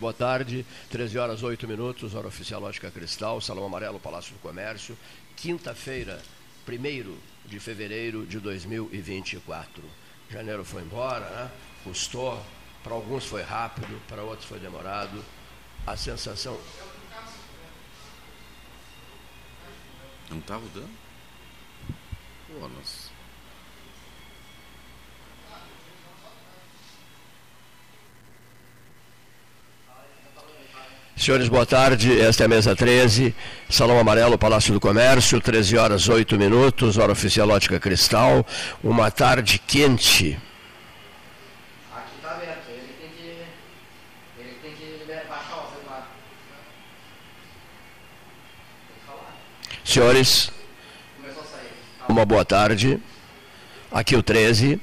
Boa tarde, 13 horas 8 minutos, hora oficial Lógica Cristal, Salão Amarelo, Palácio do Comércio, quinta-feira, 1 de fevereiro de 2024. Janeiro foi embora, né? Custou, para alguns foi rápido, para outros foi demorado. A sensação. Não está rodando? Pô, nossa. Senhores, boa tarde. Esta é a mesa 13, Salão Amarelo, Palácio do Comércio, 13 horas 8 minutos, hora oficial ótica cristal. Uma tarde quente. Aqui está aberto, ele tem que, ele tem que baixar o celular. Senhores, uma boa tarde. Aqui o 13.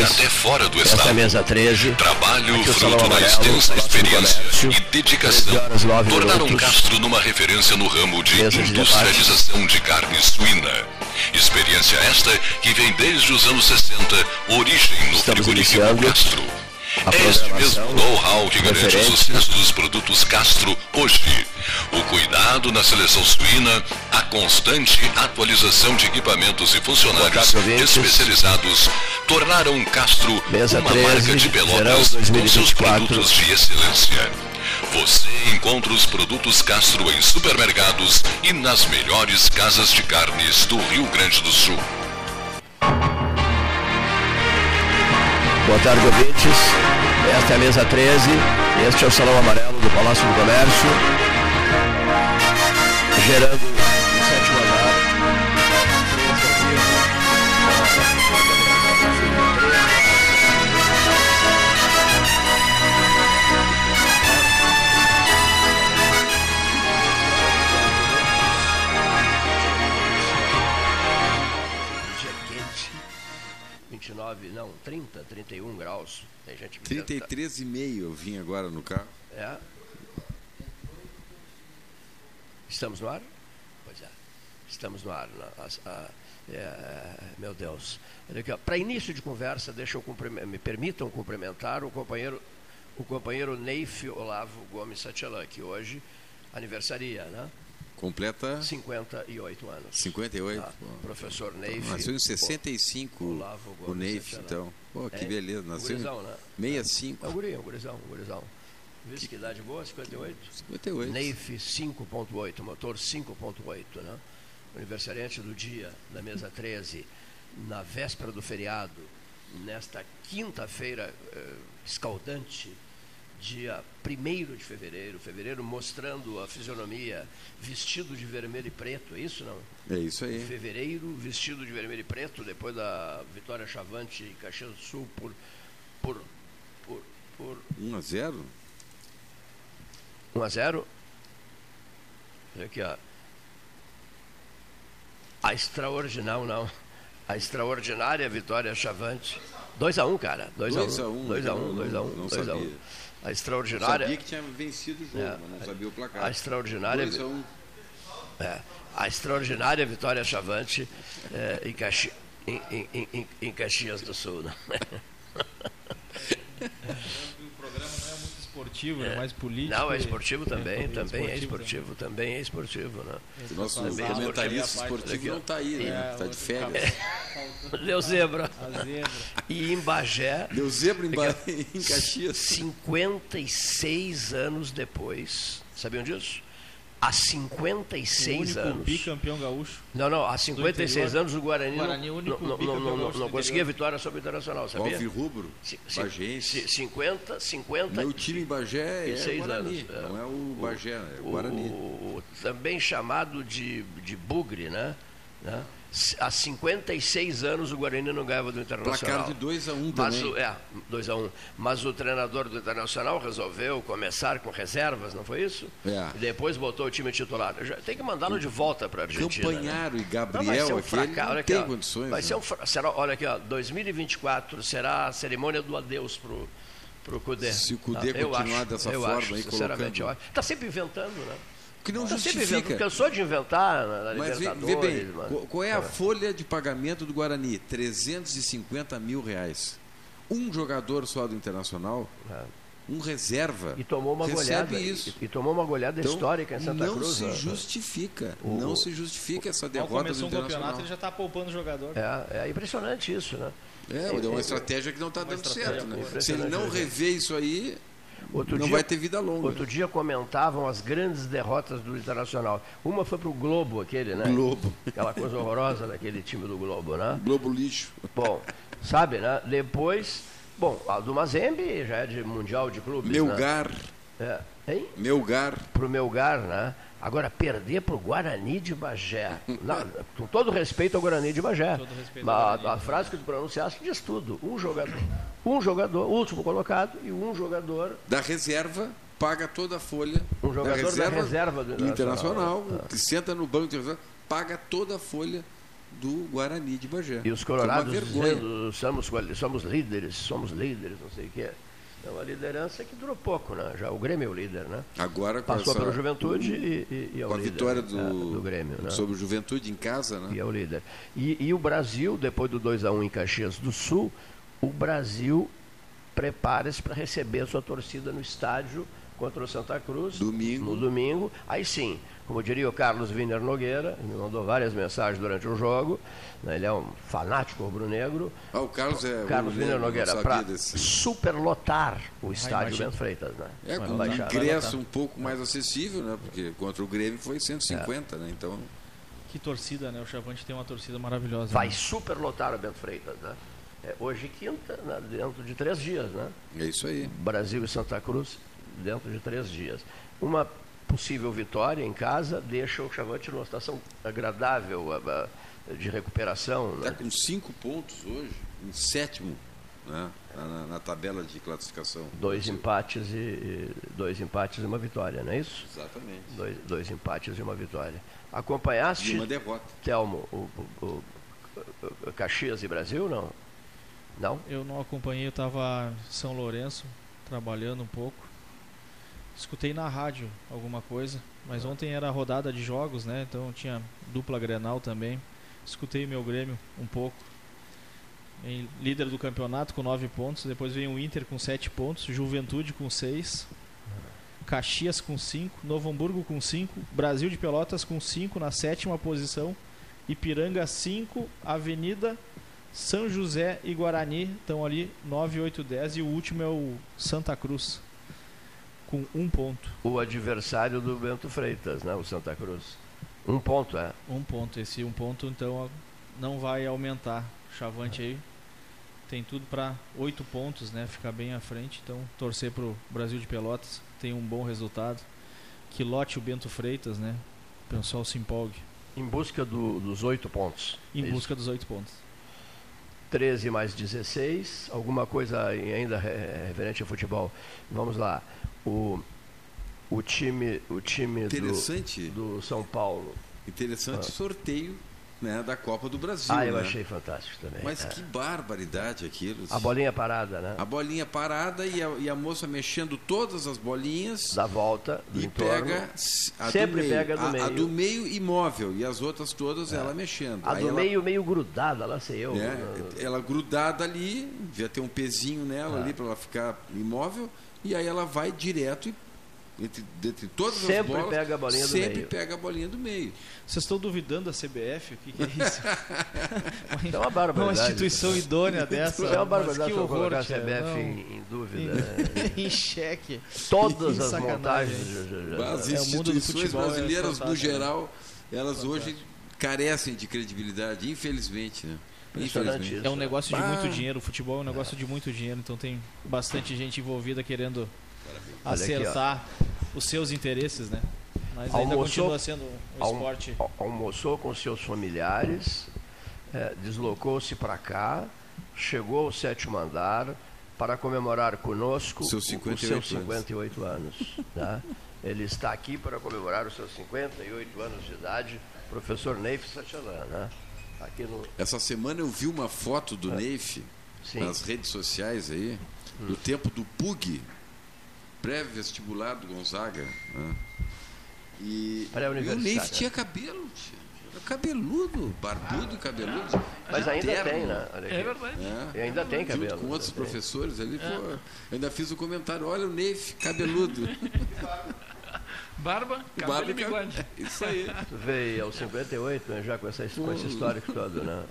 E até fora do estado. mesa 13. Trabalho, Aqui fruto da extensa experiência e dedicação, 13 horas, 9 tornaram minutos. Castro numa referência no ramo de Mesa de industrialização de carne suína. Experiência esta que vem desde os anos 60, origem no Estamos frigorífico Castro. É este mesmo know-how que garante o sucesso dos produtos Castro hoje. O cuidado na seleção suína, a constante atualização de equipamentos e funcionários especializados tornaram Castro uma 13, marca de Pelotas com seus 2024. produtos de excelência. Você encontra os produtos Castro em supermercados e nas melhores casas de carnes do Rio Grande do Sul. Boa tarde, ouvintes. Esta é a mesa 13. Este é o Salão Amarelo do Palácio do Comércio. Gerando 29, não, 30, 31 graus. Tem gente que 33,5 eu vim agora no carro. É. Estamos no ar? Pois é. Estamos no ar. as- a- é, meu Deus. Para início de conversa, deixa eu me permitam cumprimentar o companheiro, o companheiro Neif Olavo Gomes Satialã, que hoje aniversaria, né? Completa 58 anos. 58. Ah, professor Neif. Nasceu em 65 Olavo o Gomes Neif, Satialã. então. Pô, que É, beleza. Nasceu gurizão, né? em 65. É um guri, é um gurizão, um gurizão. Viu que idade boa? 58? 58. Neif 5.8, motor 5.8, né? Aniversariante do dia, da mesa 13, na véspera do feriado, nesta quinta-feira eh, escaldante, dia 1 de fevereiro, fevereiro mostrando a fisionomia vestido de vermelho e preto, é isso não? É isso aí. Fevereiro vestido de vermelho e preto, depois da vitória chavante em Caxias do Sul por, por, por, por 1 a 0 1 a 0. Olha aqui, ó. A extraordinária, não. A extraordinária vitória chavante. 2 a 1, cara. 2 a 1. 2 a 1, 2 a 1, não- 2 a 1, não 2 a 1. sabia. A Eu extraordinária. sabia que tinha vencido o jogo, É. mas não sabia o placar. A extraordinária, 2 a 1. é, a extraordinária vitória chavante é, em, Caxi, em, em, em- em, em Caxias do Sul. Né? esportivo, é, mais político. Não, é e- esportivo também, É, também é esportivo esportivo, também é esportivo, né? O nosso Também é comentarista esportivo. não está aí, né? É, Está de outro férias. Deu zebra. E em Bagé, Deu zebra em, Ba- em Caxias. 56 anos depois, sabiam disso? Há O 56 único anos. bicampeão gaúcho. Não, não, há 56 interior. anos o Guarani, não- Guarani, o único não, não, não, não, não conseguia vitória sobre o Internacional, sabia? Bagense. ci- 50, 50 Meu time em Bagé é 56 Guarani, anos, é. não é o Bagé, é o o- Guarani. o- também chamado de, de bugre, né? né? Há 56 anos o Guarani não ganhava do Internacional. Placar de 2 a 1 um também. o, é, 2 a 1 um. Mas o treinador do Internacional resolveu começar com reservas, não foi isso? É. E depois botou o time titular. Já tem que mandá-lo de volta para a Argentina. né? Campanharo e Não, vai Gabriel ser um não Olha aqui, tem ó. condições. Vai né? ser um fra- será, olha aqui, ó, 2024 será a cerimônia do adeus pro pro Cudê. Se o Cudê Eu continuar acho, dessa forma acho, aí, colocando- eu acho. Tá sempre inventando, né? Que não inventando. justifica. Cansou de inventar na, na Mas vê, vê bem, mano. qual- é a folha de pagamento do Guarani? 350 mil reais. Um jogador só do Internacional, É. um reserva, E tomou uma recebe goleada. isso. E, e tomou uma goleada Então, histórica em Santa não Cruz. se né? justifica. O- não se justifica essa derrota do o campeonato, Internacional. ele já está poupando o jogador. É, é impressionante isso, né? É, é uma estratégia que não está dando certo. Né? Se ele não rever isso aí, Outro não dia, vai ter vida longa. outro dia comentavam as grandes derrotas do Internacional. Uma foi pro Globo, aquele, né? Globo. Aquela coisa horrorosa daquele time do Globo, né? Globo lixo. Bom, sabe, né? Depois, bom, a do Mazembe já é de Mundial de Clubes, né? Melgar, É. Hein? Melgar. Pro Melgar, né? Agora, perder pro Guarani de Bagé. Não, com todo respeito ao Guarani de Bagé. Mas a, a frase que tu pronunciaste diz tudo. Um jogador, um jogador, o último colocado, e um jogador da reserva paga toda a folha Um jogador da da reserva, reserva do Internacional. Internacional, que senta no banco de reserva, paga toda a folha do Guarani de Bagé. E os É colorados dizendo somos, somos líderes, somos líderes, não sei o quê. É uma liderança que durou pouco, né? Já o Grêmio é o líder, né? Agora com Passou essa- pela Juventude e, e, e é o com a líder. vitória né? do, É, do Grêmio, né? sobre o Juventude em casa, né? E é o líder. E, e o Brasil, depois do 2x1 em Caxias do Sul, o Brasil prepara-se para receber a sua torcida no estádio contra o Santa Cruz. Domingo. No domingo. Aí sim, como diria o Carlos Wiener Nogueira, me mandou várias mensagens durante o jogo, né, ele é um fanático rubro-negro. Ah, o Carlos é Carlos Wiener Nogueira, para desse. superlotar o estádio. Bento Freitas. Né? É, com um ingresso um pouco mais acessível, né? Porque contra o Grêmio foi 150, É. né? Então, Que torcida, né? O Chavante tem uma torcida maravilhosa. Vai né? superlotar o Bento Freitas. Né? É, hoje quinta, né, dentro de três dias, né? é isso aí. Brasil e Santa Cruz dentro de três dias. Uma possível vitória em casa deixa o Chavante numa situação agradável a- a- de recuperação. Está Né? com cinco pontos hoje, em sétimo, né? Na, na tabela de classificação. Dois empates e e- dois empates e uma vitória, não é isso? Exatamente. Dois, dois empates e uma vitória. E Acompanhaste, uma derrota. Telmo, o, o- o- o Caxias e Brasil, não? Não? Eu não acompanhei, eu estava em São Lourenço, trabalhando um pouco. Escutei na rádio alguma coisa, mas ontem era rodada de jogos, né? Então tinha dupla Grenal também. Escutei meu Grêmio um pouco. Em líder do campeonato com 9 pontos, depois vem o Inter com 7 pontos, Juventude com 6, Caxias com 5, Novo Hamburgo com 5, Brasil de Pelotas com 5 na sétima posição, Ipiranga 5, Avenida são José e Guarani estão ali 9, 8, 10 e o último é o Santa Cruz com um ponto. O adversário do Bento Freitas, né? o Santa Cruz. Um ponto, é. Um ponto. Esse um ponto então não vai aumentar. Chavante aí tem tudo para oito pontos, né? Ficar bem à frente. Então torcer pro Brasil de Pelotas tem um bom resultado. Que lote o Bento Freitas, né? O pessoal se empolgue. Em busca do- dos oito pontos. Em É busca dos oito pontos. 13 mais 16, alguma coisa ainda re- referente ao futebol. Vamos lá. O, o time, o time do, do São Paulo. interessante sorteio né, da Copa do Brasil. Ah, eu né? achei fantástico também. Mas é. que barbaridade aquilo. A bolinha parada, né? A bolinha parada e a, e a moça mexendo todas as bolinhas Da volta, do e entorno. pega a Sempre do meio. pega a do a, a meio. É. do meio imóvel e as outras todas ela mexendo. A Aí do ela, meio, meio grudada, lá sei eu. né? ela grudada ali, devia ter um pezinho nela É. ali para ela ficar imóvel e aí ela vai direto e entre, entre todas as Sempre bolas, pega a bolinha do sempre meio. pega a bolinha do meio. Vocês estão duvidando da CBF? O que, que é isso? É uma barbaridade. Uma instituição idônea dessa. É uma barbaridade que horror, colocar a CBF em, em dúvida. né? em xeque. Todas as montagens. As É, o mundo do instituições é brasileiras, no fantástico, né? geral, elas hoje carecem de credibilidade, infelizmente. Né? Infelizmente. isso. É um negócio de Ah. muito dinheiro. O futebol é um negócio de muito dinheiro. Então tem bastante gente envolvida querendo Olha aqui, acertar os seus interesses, né? Mas ainda Almoçou- continua sendo um esporte. al- Almoçou com seus familiares é, deslocou-se para cá, chegou ao sétimo andar para comemorar conosco Seus os 58 seus 58 anos. tá? Ele está aqui para comemorar os seus 58 anos de idade, professor Neif Satyalan, né? Aqui no, Essa semana eu vi uma foto do Neif sim, nas redes sociais aí, do tempo do PUG, pré-vestibular do Gonzaga. Né? E, e o Neif tinha cabelo, tio. Era cabeludo, barbudo e cabeludo. mas ainda terno. tem, né? É verdade. É. E ainda tem cabelo. Junto com outros professores ali, pô, eu ainda fiz o comentário, olha o Neif, cabeludo. Barba, cabelo Barba e bigode. Isso aí. Tu veio aos 58, né, já com, essa, com esse histórico todo, né?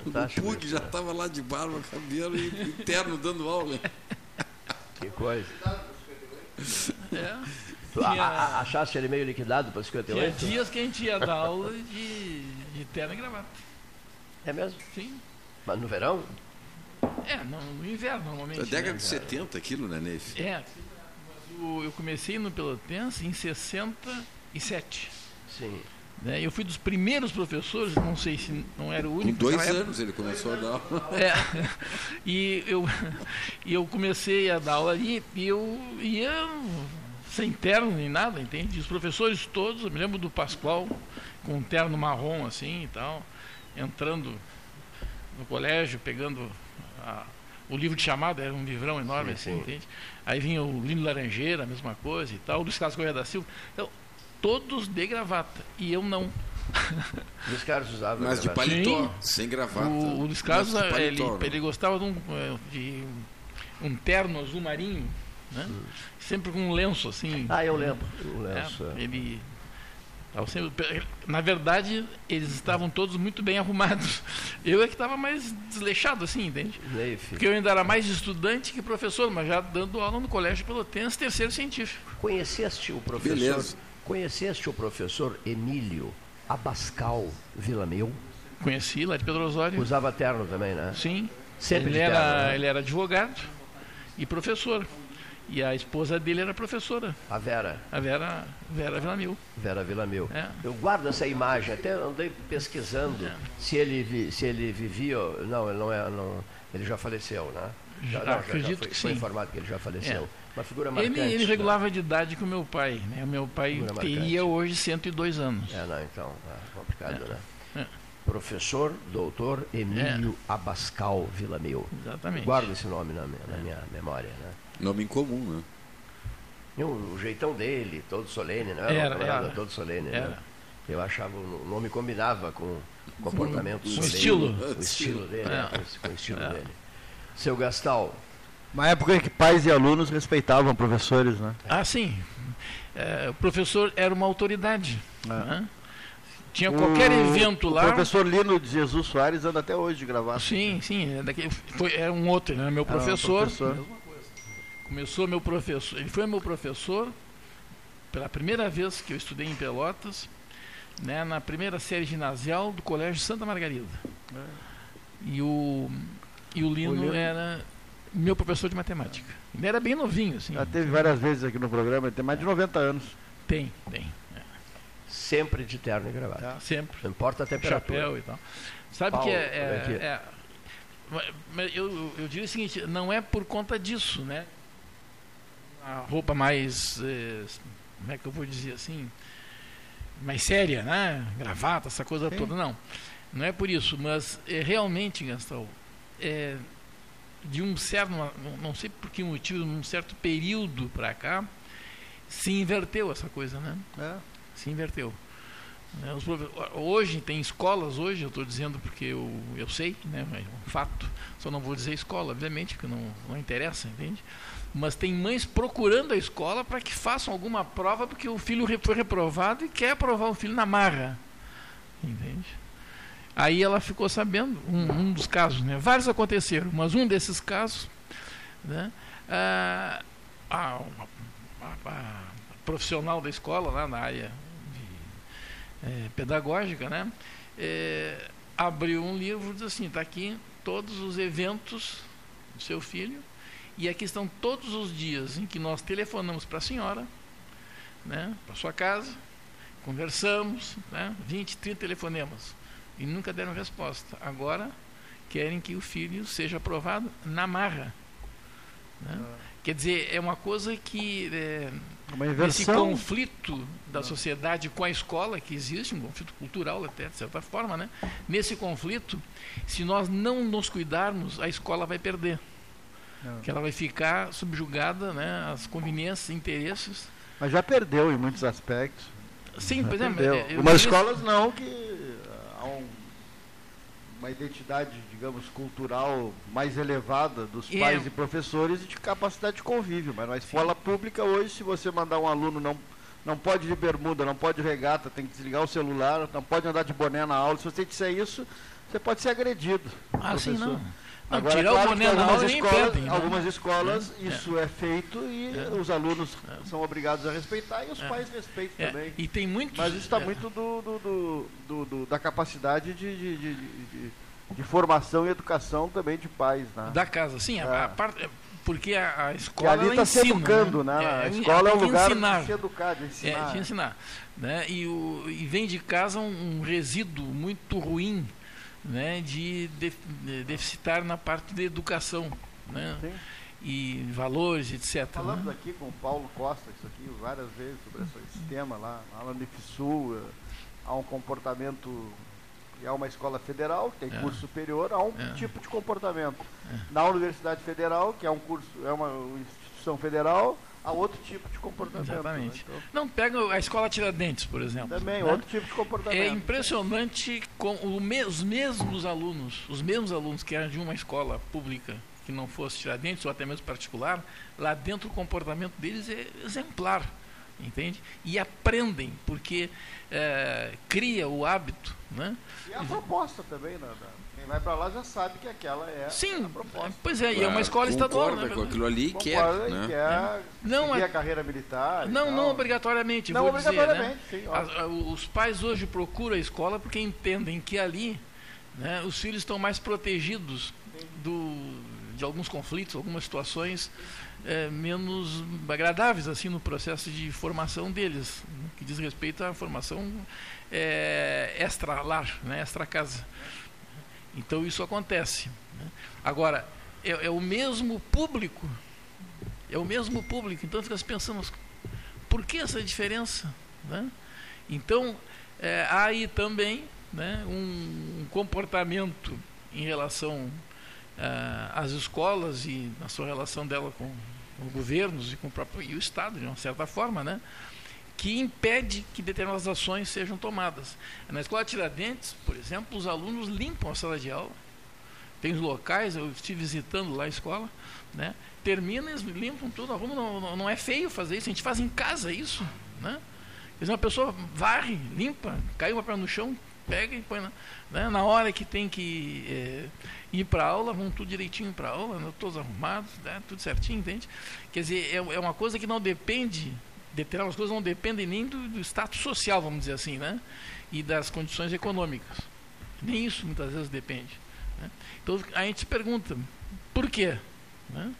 O Fantástico Pug isso, já né? estava lá de barba, cabelo e e terno dando aula. Que coisa. É. Tu a- Tinha- a- achaste ele meio liquidado para Tinha 58? dias que a gente ia dar aula de, de terno e gravata. É mesmo? Sim. Mas no verão? É, no, no inverno normalmente. É década né? de 70 aquilo, né, Neif? É. Eu comecei no Pelotense em 67. Sim. Né? Eu fui dos primeiros professores, não sei se não era o Com único. dois naquela anos ele começou a dar aula. É. E eu, e eu comecei a dar aula ali e eu ia sem terno nem nada, entende? Os professores todos, eu me lembro do Pascoal, com um terno marrom assim e tal, entrando no colégio, pegando a- o livro de chamada, era um livrão enorme Sim, assim, sim. entende? Aí vinha o Lino Laranjeira, a mesma coisa e tal, o Luiz Carlos Correia da Silva. Então, todos de gravata. E eu não. Os caras usavam. Mas de paletó, Sim. sem gravata. O, o Luiz Carlos, Mas de ele, paletó, né? ele gostava de um, eh, de um terno azul marinho, né? sempre com um lenço assim. Ah, eu lembro. O lenço. é. ele na verdade, eles estavam todos muito bem arrumados. Eu é que estava mais desleixado assim, entende? Porque eu ainda era mais estudante que professor, mas já dando aula no colégio pelotense, terceiro científico. Conheceste o professor? Beleza. Conheceste o professor Emílio Abascal Villameu? Conheci lá de Pedro Osório. Usava terno também, né? Sim. Sempre ele de terno, era, né? ele era advogado e professor. E a esposa dele era professora, A Vera, a Vera, Vera Villamil. Vera Villameu. É. Eu guardo essa imagem, até andei pesquisando se ele se ele vivia, não, ele não é, não, ele já faleceu, né? Já- não, acredito foi, que foi sim. informado que ele já faleceu. É. Uma figura marcante. Ele, ele né? regulava de idade com o meu pai. Né? O meu pai Figura teria marcante. hoje 102 anos. É, não, então, é complicado, né? É. Professor doutor Emílio Abascal Villameu. Exatamente. Guardo esse nome na, minha- na minha memória, né? Nome incomum, né? E o, o jeitão dele, todo solene, não era? Era, camarada era. todo solene, né? Era. Eu achava o nome combinava com o comportamento com o solene, estilo. O estilo dele, É. com o- o estilo É. dele. Seu Gastal, Uma época em que pais e alunos respeitavam professores, né? Ah, sim. É, o professor era uma autoridade. né? Tinha qualquer O- evento o lá. professor Lino de Jesus Soares anda até hoje de gravata. Sim, sim. É daquele, foi, era um outro, ele era meu Era um professor. Começou meu professor. Ele foi meu professor pela primeira vez que eu estudei em Pelotas, né, na primeira série ginasial do Colégio Santa Margarida. E o, e o Lino, O Lino- era meu professor de matemática. Ele era bem novinho, assim. Já teve várias vezes aqui no programa, ele tem mais de 90 anos. Tem, tem. sempre de terno e gravata. Tá, sempre. Não importa a temperatura. chapéu e tal. Sabe Paulo, que é. como é que é- é- eu, eu diria o seguinte, não é por conta disso, né? A roupa mais. eh, como é que eu vou dizer assim? Mais séria, né? Gravata, essa coisa Sim. toda, não. Não é por isso, mas é, realmente, Gastão, é, de um certo, não- sei por que motivo, num certo período para cá, se inverteu essa coisa, né? É. se inverteu. Né, Hoje tem escolas, hoje eu estou dizendo porque eu, eu sei, né, é um fato, só não vou dizer escola, obviamente, porque não, não interessa, entende? Mas tem mães procurando a escola para que façam alguma prova porque o filho foi reprovado e quer aprovar o filho na marra, entende? Aí ela ficou sabendo, um, um dos casos, né, vários aconteceram, mas um desses casos, né, ah, a, a- a profissional da escola lá na área de, eh, pedagógica, né, eh, abriu um livro e disse assim, está aqui todos os eventos do seu filho e aqui estão todos os dias em que nós telefonamos para a senhora, né, para sua casa, conversamos, né, 20, 30 telefonemas. e nunca deram resposta. Agora querem que o filho seja aprovado na marra. Né? Quer dizer, é uma coisa que é, Uma esse conflito da sociedade com a escola, que existe, um conflito cultural até, de certa forma, né? nesse conflito, se nós não nos cuidarmos, a escola vai perder. Não. Que ela vai ficar subjugada né, às conveniências, interesses. Mas já perdeu em muitos aspectos. Sim, por exemplo, eu Umas escolas não, que há um- uma identidade, digamos, cultural mais elevada dos É. pais e professores e de capacidade de convívio. Mas na escola pública hoje, se você mandar um aluno não não pode ir de bermuda, não pode ir regata, tem que desligar o celular, não pode andar de boné na aula. Se você disser isso, você pode ser agredido. Ah, sim, professor. não. Não, Agora, tirar é claro o boné na algumas aula escolas, pedem. né? algumas escolas É, isso é, feito e É. os alunos são obrigados a respeitar e os É. pais respeitam É, também. e tem muitos. Mas isso está é, muito do, do- do- do- da capacidade de, de, de- de- de formação e educação também de pais, né? Da casa, sim. a- É. a parte- é, porque a, a escola ali ela está se educando, né? É, a é, escola é um lugar ensinar. de se educar, de É, ensinar. de ensinar. Né? E, o, e vem de casa um, um resíduo muito ruim né? de, def- de deficitar na parte de educação né? Sim. e valores, etc. Falamos né? aqui com o Paulo Costa, isso aqui, várias vezes, sobre esse tema lá, lá na Unifisul, eh, há um comportamento, é uma escola federal, que tem É. curso superior, há um É. tipo de comportamento. Na Universidade Federal, que é um curso, é uma instituição federal, há outro tipo de comportamento. né? Exatamente. Então, Não, pega a escola Tiradentes, por exemplo. também, né? outro tipo de comportamento. É impressionante com me- os mesmos alunos, os mesmos alunos que eram de uma escola pública que não fosse Tiradentes ou até mesmo particular, lá dentro o comportamento deles é exemplar, entende? E aprendem, porque é, cria o hábito, né? E a proposta também, né? Quem vai para lá já sabe que aquela é Sim, a proposta. pois é, e é uma escola estadual, Concorda né? com aquilo ali e quer, Concorda, né? quer Não, seguir é- a carreira militar. Não, não obrigatoriamente, Não vou dizer, né? obrigatoriamente, sim. a- os pais hoje procuram a escola porque entendem que ali né, os filhos estão mais protegidos do, de alguns conflitos, algumas situações eh, menos agradáveis assim no processo de formação deles, né, que diz respeito à formação eh, extra-lar, né, extra-casa. Então isso acontece. né. Agora, é, é o mesmo público, é o mesmo público, então fica se pensando, por que essa diferença? né? Então, é, há aí também né, um, um comportamento em relação ah, às escolas e na sua relação dela com os governos e com o próprio e o Estado, de uma certa forma, né, que impede que determinadas ações sejam tomadas. Na escola Tiradentes, por exemplo, os alunos limpam a sala de aula. Tem os locais, eu estive visitando lá a escola, né? termina, eles limpam tudo, arrumam, não, não, não é feio fazer isso, a gente faz em casa isso. Né? Quer dizer, uma pessoa varre, limpa, caiu uma perna no chão, pega e põe na, né? na hora que tem que eh, ir para aula, vão tudo direitinho para aula, né? todos arrumados, né? tudo certinho, entende? Quer dizer, é, é uma coisa que não depende, determinadas coisas não dependem nem do, do status social, vamos dizer assim, né? e das condições econômicas. Nem isso muitas vezes depende. né? Então a gente se pergunta, por quê? Né?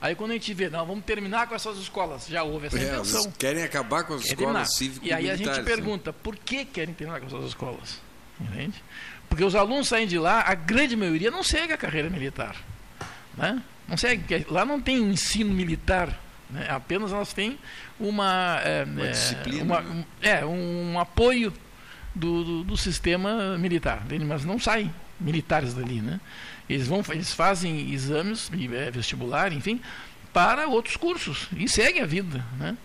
Aí quando a gente vê, não, vamos terminar com essas escolas, já houve essa É, intenção. querem acabar com as Quer terminar. escolas cívicas E aí a gente pergunta, por que querem terminar com essas escolas? Entende? Porque os alunos saem de lá, a grande maioria não segue a carreira militar. Né? Não segue, lá não tem ensino militar. Né? Apenas elas têm uma, é, Uma é, disciplina, uma- um, é, um apoio do, do, do sistema militar. entende? Mas não saem militares dali. Né? Eles, vão, eles fazem exames, é, vestibular, enfim, para outros cursos e seguem a vida. Né?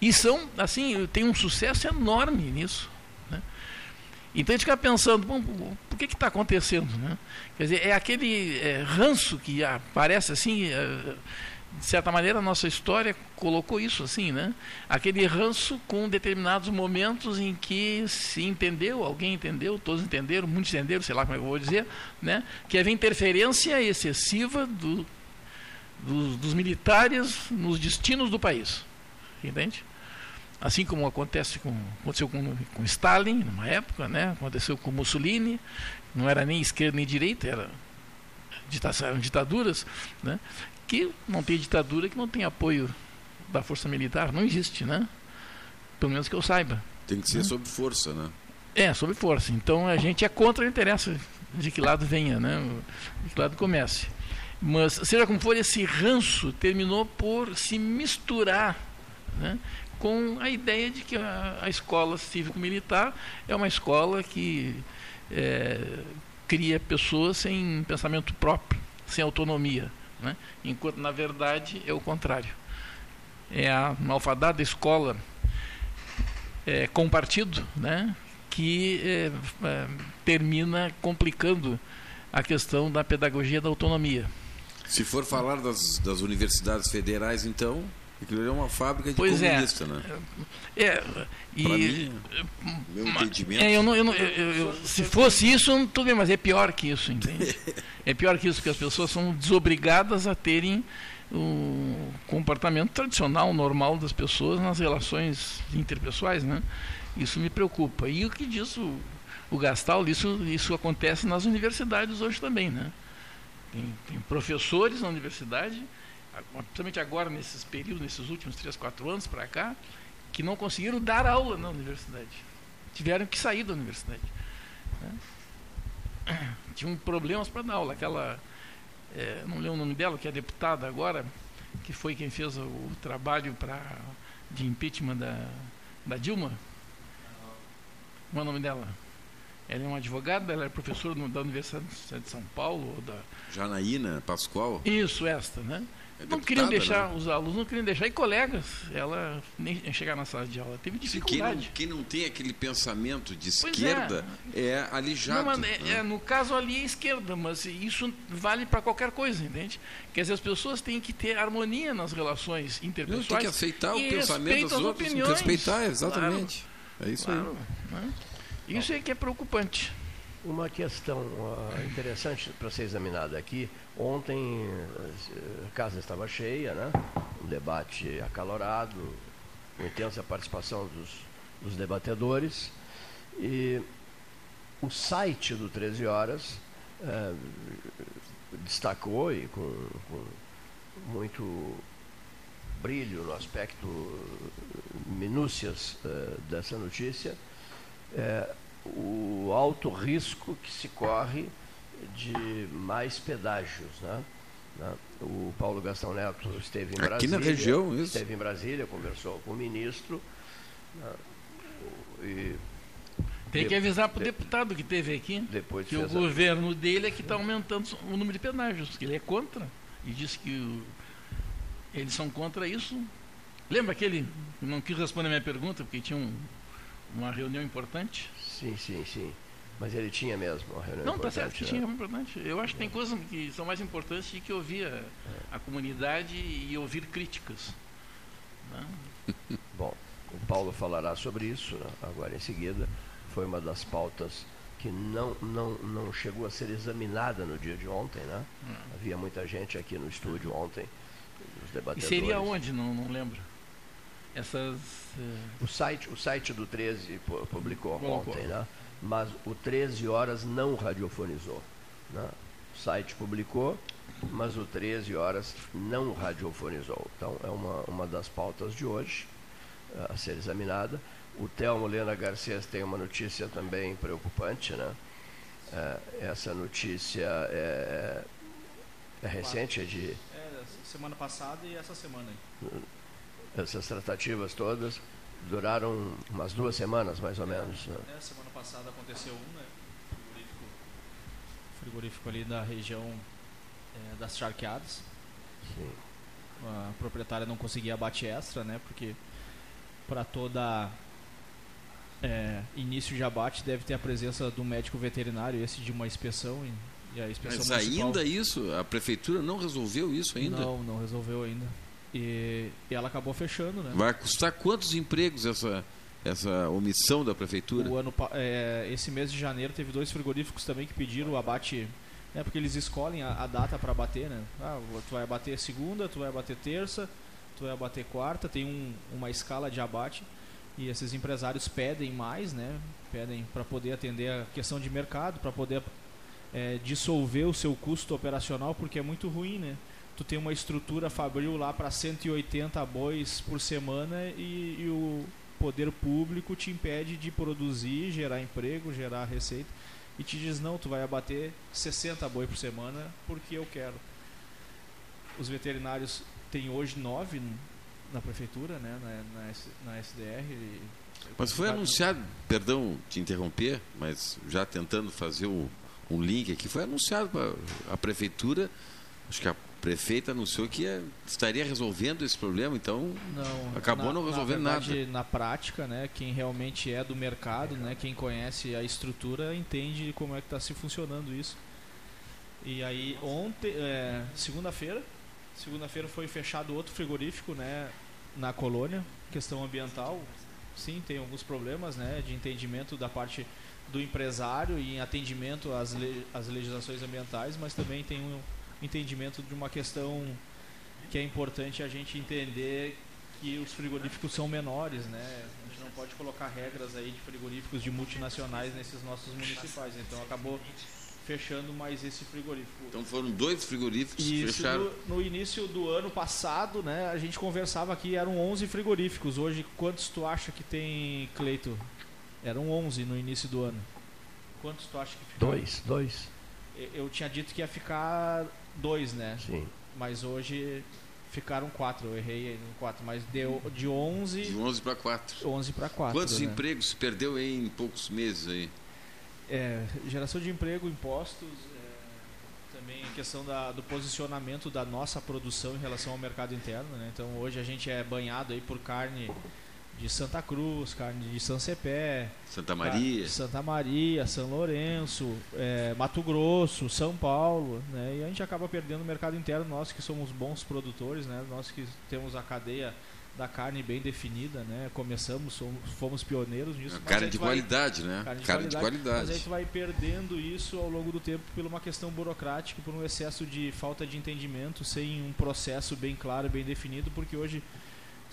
E são, assim, tem um sucesso enorme nisso. Né? Então a gente fica pensando, bom, por que está acontecendo? Né? Quer dizer, é aquele é, ranço que aparece assim, é, de certa maneira a nossa história colocou isso assim, né? Aquele ranço com determinados momentos em que se entendeu, alguém entendeu, todos entenderam, muitos entenderam, sei lá como é que eu vou dizer, né? Que havia interferência excessiva do, dos, dos militares nos destinos do país. Entende? Assim como acontece com, aconteceu com, com Stalin, numa época, né? aconteceu com Mussolini, não era nem esquerda nem direita, era ditaduras, né? Que não tem ditadura que não tem apoio da força militar, não existe, né? Pelo menos que eu saiba. Tem que ser sob força, né? É, sob força. Então a gente é contra, não interessa de que lado venha, né? de que lado comece. Mas, seja como for, esse ranço terminou por se misturar né? com a ideia de que a, a escola cívico-militar é uma escola que é, cria pessoas sem pensamento próprio, sem autonomia. Né? Enquanto, na verdade, é o contrário. É a malfadada escola é, com partido, né? que é, é, termina complicando a questão da pedagogia da autonomia. Se for falar das, das universidades federais, então, aquilo é uma fábrica de Pois é. comunista, né? É, e, mim, meu entendimento. É, eu não, eu não- eu- se fosse isso, tudo bem, mas é pior que isso, entende? É pior que isso, porque as pessoas são desobrigadas a terem o comportamento tradicional, normal das pessoas nas relações interpessoais, né? Isso me preocupa. E o que diz o, o Gastal, isso, isso acontece nas universidades hoje também, né? Tem, tem professores na universidade, principalmente agora, nesses períodos, nesses últimos 3, 4 anos para cá, que não conseguiram dar aula na universidade. Tiveram que sair da universidade. né? Tinham problemas para dar aula. Aquela, eh, não lembro o nome dela, que é deputada agora, que foi quem fez o, trabalho pra, de impeachment da, da Dilma. Como é o nome dela? Ela é uma advogada, ela é professora da Universidade de São Paulo. Da... Janaína Pascoal. Isso, esta, né? É não queriam deixar, né? os alunos não queriam deixar, e colegas, ela nem chegar na sala de aula. Teve Quem não, dificuldade. quem não tem aquele pensamento de Pois esquerda é, alijado. Não, mas é- né? é, no caso ali é esquerda, mas isso vale para qualquer coisa, entende? Quer dizer, as pessoas têm que ter harmonia nas relações Não, interpessoais. tem que aceitar o pensamento outros. opiniões. Respeitar, exatamente. É isso aí. Claro, né? Isso é que é preocupante. Uma questão ah, interessante para ser examinada aqui. Ontem eh, a casa estava cheia, né? um debate acalorado, com intensa participação dos, dos debatedores. E o site do 13 Horas eh, destacou e com, com muito brilho no aspecto minúcias eh, dessa notícia, eh, o alto risco que se corre de mais pedágios. Né? Né? O Paulo Gastão Neto esteve em Aqui Brasília. na região, isso. Esteve em Brasília, conversou com o ministro. né? E Tem que avisar para o de- deputado que teve aqui depois que o a- governo dele é que está aumentando o número de pedágios, que ele é contra. E disse que o- eles são contra isso. Lembra aquele que não quis responder a minha pergunta, porque tinha um- uma reunião importante? Sim, sim, sim. Mas ele tinha mesmo uma reunião Não, tá importante, certo que né? tinha, é importante. Eu acho que tem coisas que são mais importantes de que ouvir a, a comunidade e ouvir críticas. né? Bom, o Paulo falará sobre isso né, agora em seguida. Foi uma das pautas que não, não, não chegou a ser examinada no dia de ontem, né? Havia muita gente aqui no estúdio ontem, os E debatedores. seria onde? Não, não lembro. Essas. eh, O site, o site do 13 pu- publicou Colocou. ontem, né? Mas o 13 horas não radiofonizou. Né? O site publicou, mas o 13 horas não radiofonizou. Então é uma, uma das pautas de hoje eh, a ser examinada. O Telmo Lena Garcês tem uma notícia também preocupante, né? Eh, essa notícia é, é recente, é de É, semana passada e essa semana. aí. Essas tratativas todas duraram umas duas semanas mais ou menos. né? É, semana passada aconteceu um, né? Frigorífico, frigorífico ali da região é, das Charqueadas. Sim. A proprietária não conseguia abate extra, né? Porque para toda é, início de abate deve ter a presença do médico veterinário, esse de uma inspeção e, e a inspeção Mas municipal- ainda isso, a prefeitura não resolveu isso ainda? Não, não resolveu ainda. E, e ela acabou fechando, né? Vai custar quantos empregos essa, essa omissão da prefeitura? O ano, é, esse mês de janeiro teve dois frigoríficos também que pediram o abate, né, porque eles escolhem a, a data para abater, né? Ah, tu vai abater segunda, tu vai abater terça, tu vai abater quarta, tem um, uma escala de abate e esses empresários pedem mais, né? Pedem para poder atender a questão de mercado, para poder é, dissolver o seu custo operacional, porque é muito ruim, né? Tu tem uma estrutura fabril lá para 180 bois por semana e, e o poder público te impede de produzir, gerar emprego, gerar receita e te diz não, tu vai abater 60 boi por semana porque eu quero. Os veterinários têm hoje nove na prefeitura, né, na, na, na SDR. e- Mas foi anunciado, perdão te interromper, mas já tentando fazer o, um link aqui, foi anunciado para a prefeitura, acho que a prefeita anunciou que ia- estaria resolvendo esse problema, então Não, Acabou não resolvendo na verdade, Na prática, né, quem realmente é do mercado, né, quem conhece a estrutura, entende como é que está se funcionando isso. E aí ontem, é, segunda-feira, segunda-feira foi fechado outro frigorífico, né, na colônia, questão ambiental. Sim, tem alguns problemas, né, de entendimento da parte do empresário e em atendimento às, le às legislações ambientais, mas também tem um entendimento de uma questão que é importante a gente entender que os frigoríficos são menores, né? A gente não pode colocar regras aí de frigoríficos de multinacionais nesses nossos municipais. Então acabou fechando mais esse frigorífico. Então foram dois frigoríficos que Isso fecharam. no, no início do ano passado, né? A gente conversava aqui, eram 11 frigoríficos. Hoje, quantos tu acha que tem, Cleito? Eram 11 no início do ano. Quantos tu acha que ficaram? Dois, dois. Eu- Eu tinha dito que ia ficar dois, né? Sim. Mas hoje ficaram quatro. Eu errei aí no quatro, mas deu de 11, De 11 para 4. 11 para 4. Quantos né? empregos se perdeu em poucos meses aí? É, geração de emprego, impostos, é, também a questão da- do posicionamento da nossa produção em relação ao mercado interno. Né? Então hoje a gente é banhado aí por carne de Santa Cruz, carne de São Cepé, Santa Maria. Santa Maria, São Lourenço, é, Mato Grosso, São Paulo, né? E a gente acaba perdendo o mercado interno, nós que somos bons produtores, né? Nós que temos a cadeia da carne bem definida, né? Começamos, somos, fomos pioneiros nisso. Carne de vai- qualidade, né? carne de Carne de qualidade, Mas qualidade. a gente vai perdendo isso ao longo do tempo por uma questão burocrática, por um excesso de falta de entendimento, sem um processo bem claro, bem definido, porque hoje,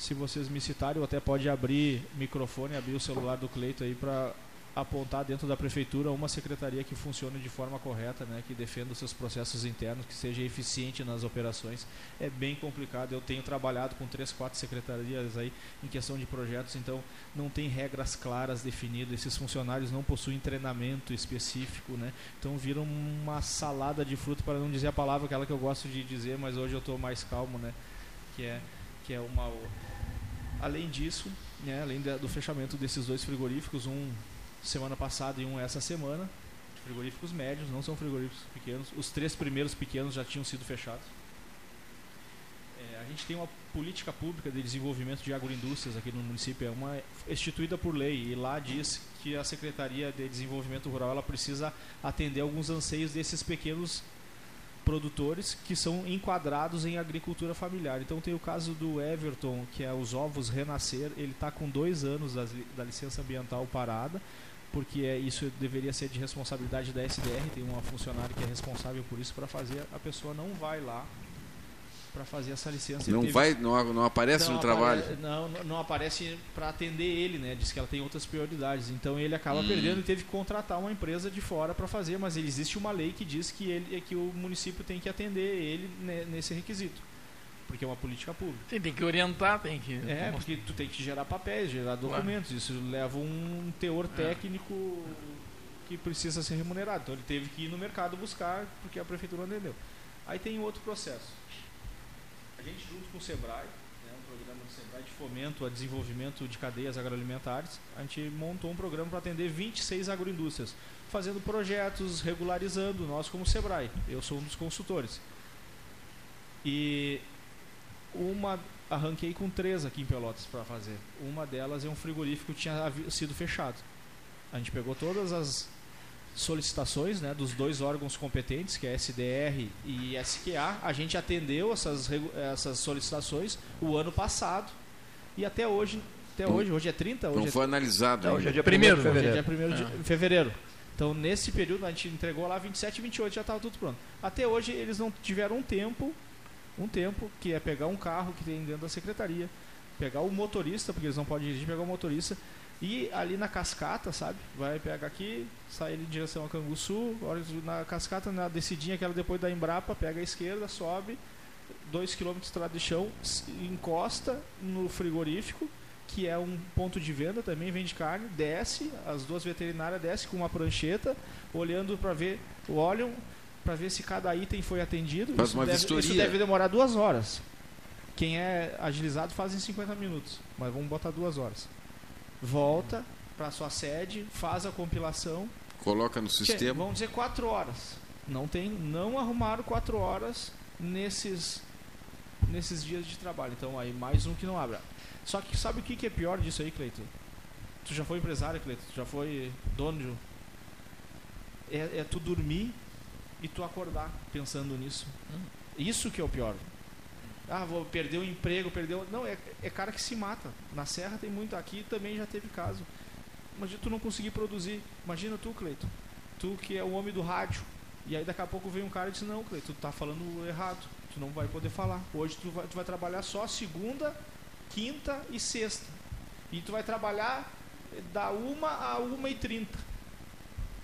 se vocês me citarem, eu até pode abrir microfone, abrir o celular do Cleito aí para apontar dentro da prefeitura uma secretaria que funcione de forma correta, né, que defenda os seus processos internos, que seja eficiente nas operações. É bem complicado. Eu tenho trabalhado com três, quatro secretarias aí em questão de projetos, então não tem regras claras definidas. Esses funcionários não possuem treinamento específico, né? Então viram uma salada de fruta para não dizer a palavra aquela que eu gosto de dizer, mas hoje eu estou mais calmo, né? Que é que é uma além disso, né, além do fechamento desses dois frigoríficos, um semana passada e um essa semana, frigoríficos médios, não são frigoríficos pequenos. Os três primeiros pequenos já tinham sido fechados. É, a gente tem uma política pública de desenvolvimento de agroindústrias aqui no município, é uma instituída por lei e lá diz que a Secretaria de Desenvolvimento Rural ela precisa atender alguns anseios desses pequenos produtores que são enquadrados em agricultura familiar. Então tem o caso do Everton, que é os ovos Renascer, ele está com dois anos li- da licença ambiental parada, porque é, isso deveria ser de responsabilidade da SDR, tem uma funcionária que é responsável por isso. Para fazer, a pessoa não vai lá para fazer essa licença. Não teve- vai, não, não aparece não no trabalho. apare- Não, não- não aparece para atender ele, né? Diz que ela tem outras prioridades. Então ele acaba Hum. perdendo e teve que contratar uma empresa de fora para fazer, mas existe uma lei que diz que ele que o município tem que atender ele ne- nesse requisito. Porque é uma política pública. Tem, tem que orientar, tem que. É, porque tu tem que gerar papéis, gerar documentos. Isso leva um teor técnico que precisa ser remunerado. Então ele teve que ir no mercado buscar, porque a prefeitura não entendeu. Aí tem outro processo. A gente junto com o Sebrae, né, um programa do Sebrae de fomento a desenvolvimento de cadeias agroalimentares, a gente montou um programa para atender 26 agroindústrias, fazendo projetos, regularizando, nós como Sebrae. Eu sou um dos consultores. E uma arranquei com três aqui em Pelotas para fazer. Uma delas é um frigorífico que tinha sido fechado. A gente pegou todas as solicitações né, dos dois órgãos competentes, que é SDR e SQA. A gente atendeu essas, essas solicitações o ano passado e até hoje, até Não- hoje, hoje é 30, hoje Não é foi analisado. Não, ainda. hoje é dia Primeiro, 1º de Hoje é fevereiro. dia 1 de fevereiro. Então, nesse período, a gente entregou lá 27 e 28, já estava tudo pronto. Até hoje, eles não tiveram um tempo, um tempo, que é pegar um carro que tem dentro da secretaria, pegar o motorista, porque eles não podem dirigir, pegar o motorista, e ali na cascata, sabe? Vai pegar aqui, sai em direção a Canguçu, na cascata, na descidinha, aquela depois da Embrapa, pega a esquerda, sobe, 2 km de estrada de chão, encosta no frigorífico, que é um ponto de venda também, vende carne, desce, as duas veterinárias descem com uma prancheta, olhando para ver, olham para ver se cada item foi atendido. Faz isso, uma deve, vistoria. isso deve demorar duas horas. Quem é agilizado faz em 50 minutos, mas vamos botar duas horas. Volta para sua sede, faz a compilação. Coloca no sistema. Vamos dizer quatro horas. Não tem, não arrumaram quatro horas nesses nesses dias de trabalho. Então aí mais um que não abre. Só que sabe o que, que é pior disso aí, Cleiton? Tu já foi empresário, Cleiton? Tu já foi dono de um... É, é tu dormir e tu acordar pensando nisso. Isso que é o pior. Ah, vou perder o emprego, perder o... Não, é, é cara que se mata. Na Serra tem muito, aqui também já teve caso. Imagina tu não conseguir produzir. Imagina tu, Cleiton. Tu que é o homem do rádio. E aí daqui a pouco vem um cara e diz, não, Cleiton, tu tá falando errado. Tu não vai poder falar. Hoje tu vai, tu vai trabalhar só segunda, quinta e sexta. E tu vai trabalhar da uma a uma e trinta.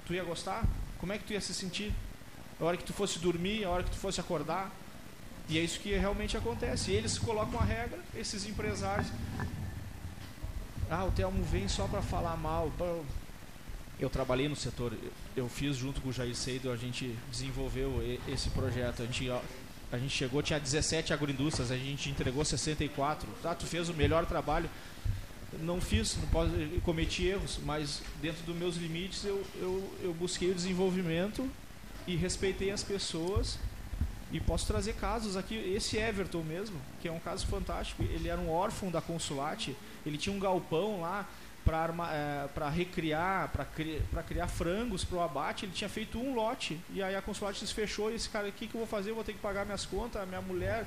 Tu ia gostar? Como é que tu ia se sentir? A hora que tu fosse dormir, a hora que tu fosse acordar. E é isso que realmente acontece. Eles colocam a regra, esses empresários. Ah, o Telmo vem só para falar mal. Eu trabalhei no setor, eu- fiz junto com o Jair Seido, a gente desenvolveu esse projeto. A gente, a gente chegou, tinha 17 agroindústrias, a gente entregou 64. Tá, tu fez o melhor trabalho. Não fiz, não posso, cometi erros, mas dentro dos meus limites eu, eu, eu busquei o desenvolvimento e respeitei as pessoas e posso trazer casos aqui. Esse Everton mesmo, que é um caso fantástico. Ele era um órfão da Consulate. Ele tinha um galpão lá para recriar, para cri, pra criar frangos para o abate. Ele tinha feito um lote. E aí a Consulate se fechou. E esse cara, o que, que eu vou fazer? Eu vou ter que pagar minhas contas, minha mulher,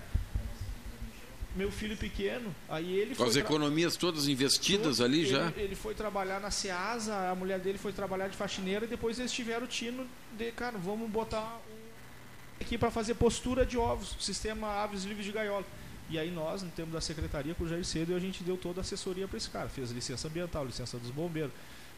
meu filho pequeno. Aí ele Com as economias todas investidas ali ele, já. Ele foi trabalhar na Ceasa, a mulher dele foi trabalhar de faxineira e depois eles tiveram o tino de, cara, vamos botar um aqui para fazer postura de ovos, sistema aves livres de gaiola. E aí nós, no tempo da secretaria, com o Jair Cedo, a gente deu toda a assessoria para esse cara. Fez licença ambiental, licença dos bombeiros,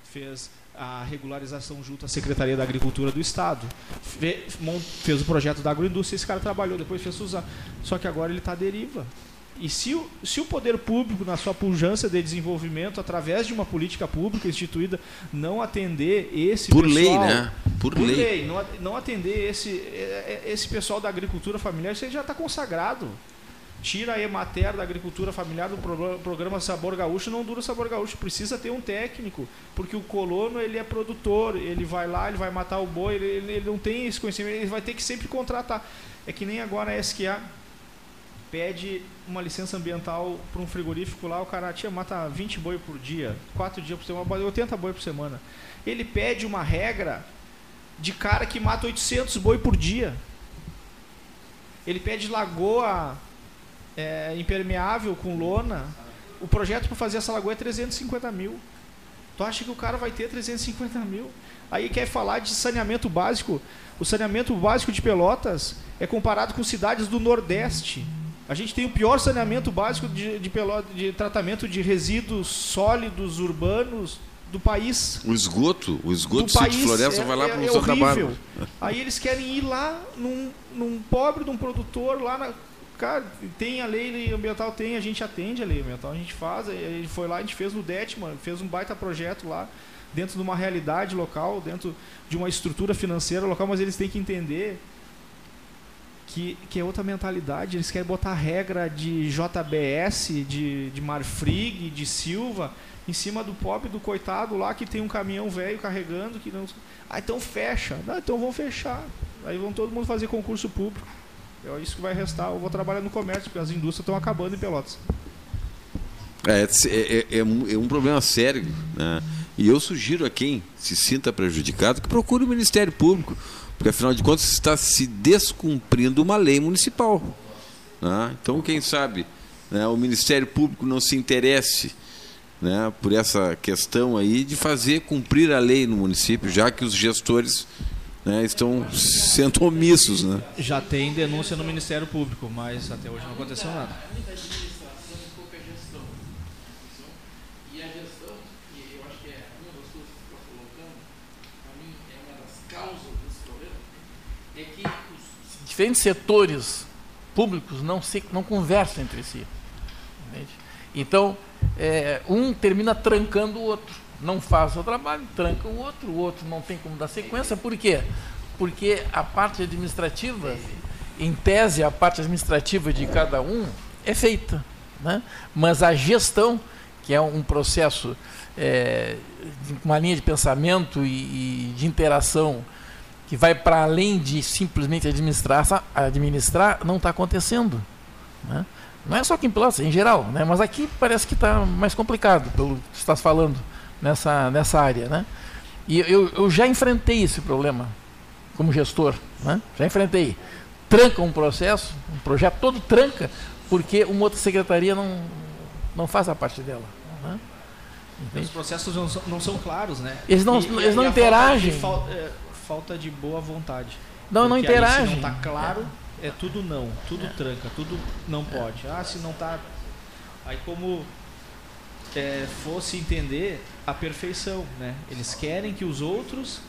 fez a regularização junto à Secretaria da Agricultura do Estado, fe- mon- fez o projeto da agroindústria, esse cara trabalhou, depois fez usar. Só que agora ele está à deriva. E se o, se o poder público, na sua pujança de desenvolvimento, através de uma política pública instituída, não atender esse Por pessoal, lei, né? Por, por lei. lei, não, at- não atender esse, é- é- esse pessoal da agricultura familiar, isso aí já está consagrado. Tira a Emater da agricultura familiar do pro- programa Sabor Gaúcho, não dura o Sabor Gaúcho. Precisa ter um técnico, porque o colono ele é produtor, ele vai lá, ele vai matar o boi, ele, ele- ele não tem esse conhecimento, ele vai ter que sempre contratar. É que nem agora a SQA pede uma licença ambiental para um frigorífico lá, o cara tia, mata 20 boi por dia, 4 dias por semana, bota 80 boi por semana. Ele pede uma regra de cara que mata 800 boi por dia. Ele pede lagoa é, impermeável com lona. O projeto para fazer essa lagoa é 350 mil. Tu acha que o cara vai ter 350 mil? Aí quer falar de saneamento básico. O saneamento básico de Pelotas é comparado com cidades do Nordeste. A gente tem o pior saneamento básico de, de, de tratamento de resíduos sólidos urbanos do país O esgoto, o esgoto do país Floresta é, vai lá é, para é o Santa horrível. Bárbara. Aí eles querem ir lá num, num pobre de um produtor lá na. Cara, tem a lei ambiental, tem, a gente atende a lei ambiental, a gente faz. Ele foi lá, a gente fez no Detman, fez um baita projeto lá, dentro de uma realidade local, dentro de uma estrutura financeira local, mas eles têm que entender que, que é outra mentalidade. Eles querem botar regra de JBS, de, de Marfrig, de Silva, em cima do pobre, do coitado lá que tem um caminhão velho carregando. que não Ah, então fecha. Não, então vão fechar. Aí vão todo mundo fazer concurso público. É isso que vai restar. Eu vou trabalhar no comércio, porque as indústrias estão acabando em Pelotas. É, é, é é um problema sério. Né? E eu sugiro a quem se sinta prejudicado que procure o Ministério Público, porque afinal de contas está se descumprindo uma lei municipal. né? Então, quem sabe né, o Ministério Público não se interesse né, por essa questão aí de fazer cumprir a lei no município, já que os gestores né, estão sendo omissos. Né? Já tem denúncia no Ministério Público, mas até hoje não aconteceu nada. muita administração e pouca gestão. E a gestão, que eu acho que é uma das coisas que você está colocando, para mim é uma das causas desse problema, é que os diferentes setores públicos não, se, não conversam entre si. Entende? Então, é, um termina trancando o outro. Não faz o trabalho, tranca o outro, o outro não tem como dar sequência. Por quê? Porque a parte administrativa, em tese, a parte administrativa de cada um é feita. Né? Mas a gestão, que é um processo, é, uma linha de pensamento e, e de interação que vai para além de simplesmente administrar, administrar não está acontecendo. Né? Não é só aqui em Pelotas, em geral, né? mas aqui parece que está mais complicado, pelo que você está falando nessa, nessa área. Né? E eu, eu já enfrentei esse problema como gestor, né? já enfrentei. Tranca um processo, um projeto todo tranca, porque uma outra secretaria não, não faz a parte dela. Né? Os processos não são, não são, claros, né? Eles não, e, eles não interagem. Falta é, falta de boa vontade. Não, não interagem. se não está claro, é tudo não, tudo é. tranca, tudo não pode. Ah, se não está. Aí como é, fosse entender a perfeição, né? Eles querem que os outros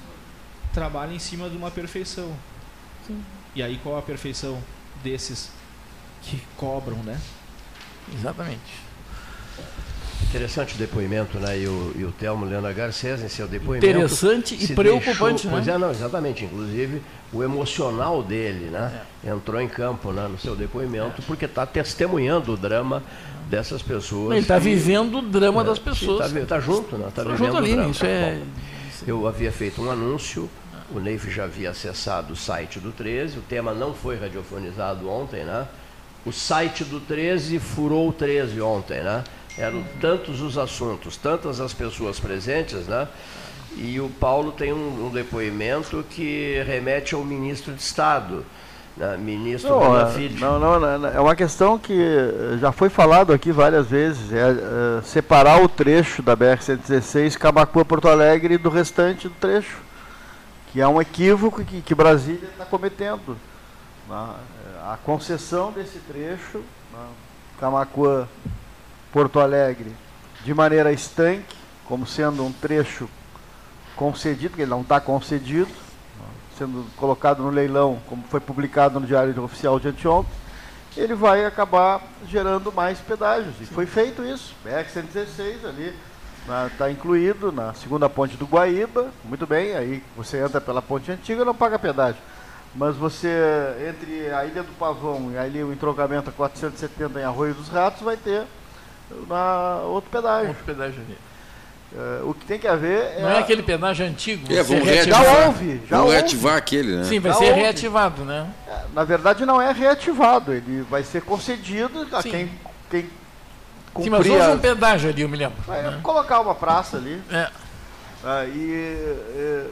trabalhem em cima de uma perfeição. Sim. E aí qual a perfeição desses que cobram, né? Exatamente. Interessante o depoimento, né? E o, e o Telmo Leandro Garcês em seu depoimento. Interessante e preocupante, deixou, né? Pois é, não, exatamente. Inclusive, o emocional dele, né? É. Entrou em campo né, no seu depoimento, é. porque está testemunhando o drama dessas pessoas. Ele está vivendo o drama é, das pessoas. Está tá junto, né? Está vivendo junto ali, o drama. Isso é... Eu havia feito um anúncio, o Neif já havia acessado o site do 13, o tema não foi radiofonizado ontem, né? O site do 13 furou o 13 ontem, né? Eram tantos os assuntos, tantas as pessoas presentes, né? E o Paulo tem um, um depoimento que remete ao ministro de Estado, né? ministro não, é, não, não, não, é uma questão que já foi falado aqui várias vezes, é, é separar o trecho da BR-116 Camacuã-Porto Alegre do restante do trecho, que é um equívoco que, que Brasília está cometendo. Né? A concessão desse trecho, né? Camacuã Porto Alegre de maneira estanque, como sendo um trecho concedido, porque ele não está concedido, sendo colocado no leilão, como foi publicado no Diário Oficial de anteontem, ele vai acabar gerando mais pedágios. E foi feito isso. BR-116 ali está incluído na segunda ponte do Guaíba, muito bem, aí você entra pela ponte antiga não paga pedágio. Mas você, entre a Ilha do Pavão e ali o entroncamento a 470 em Arroio dos Ratos, vai ter na outro pedágio. Outro pedágio ali. Uh, o que tem que haver é. Não é aquele pedágio antigo? É, vamos reativar. Já houve. Já vamos reativar aquele, né? Sim, vai já ser houve. reativado, né? É, na verdade, não é reativado. Ele vai ser concedido a Sim. quem, quem cumprir. Sim, mas houve um pedágio ali, eu me lembro. É, né? Colocar uma praça ali. É. Uh, e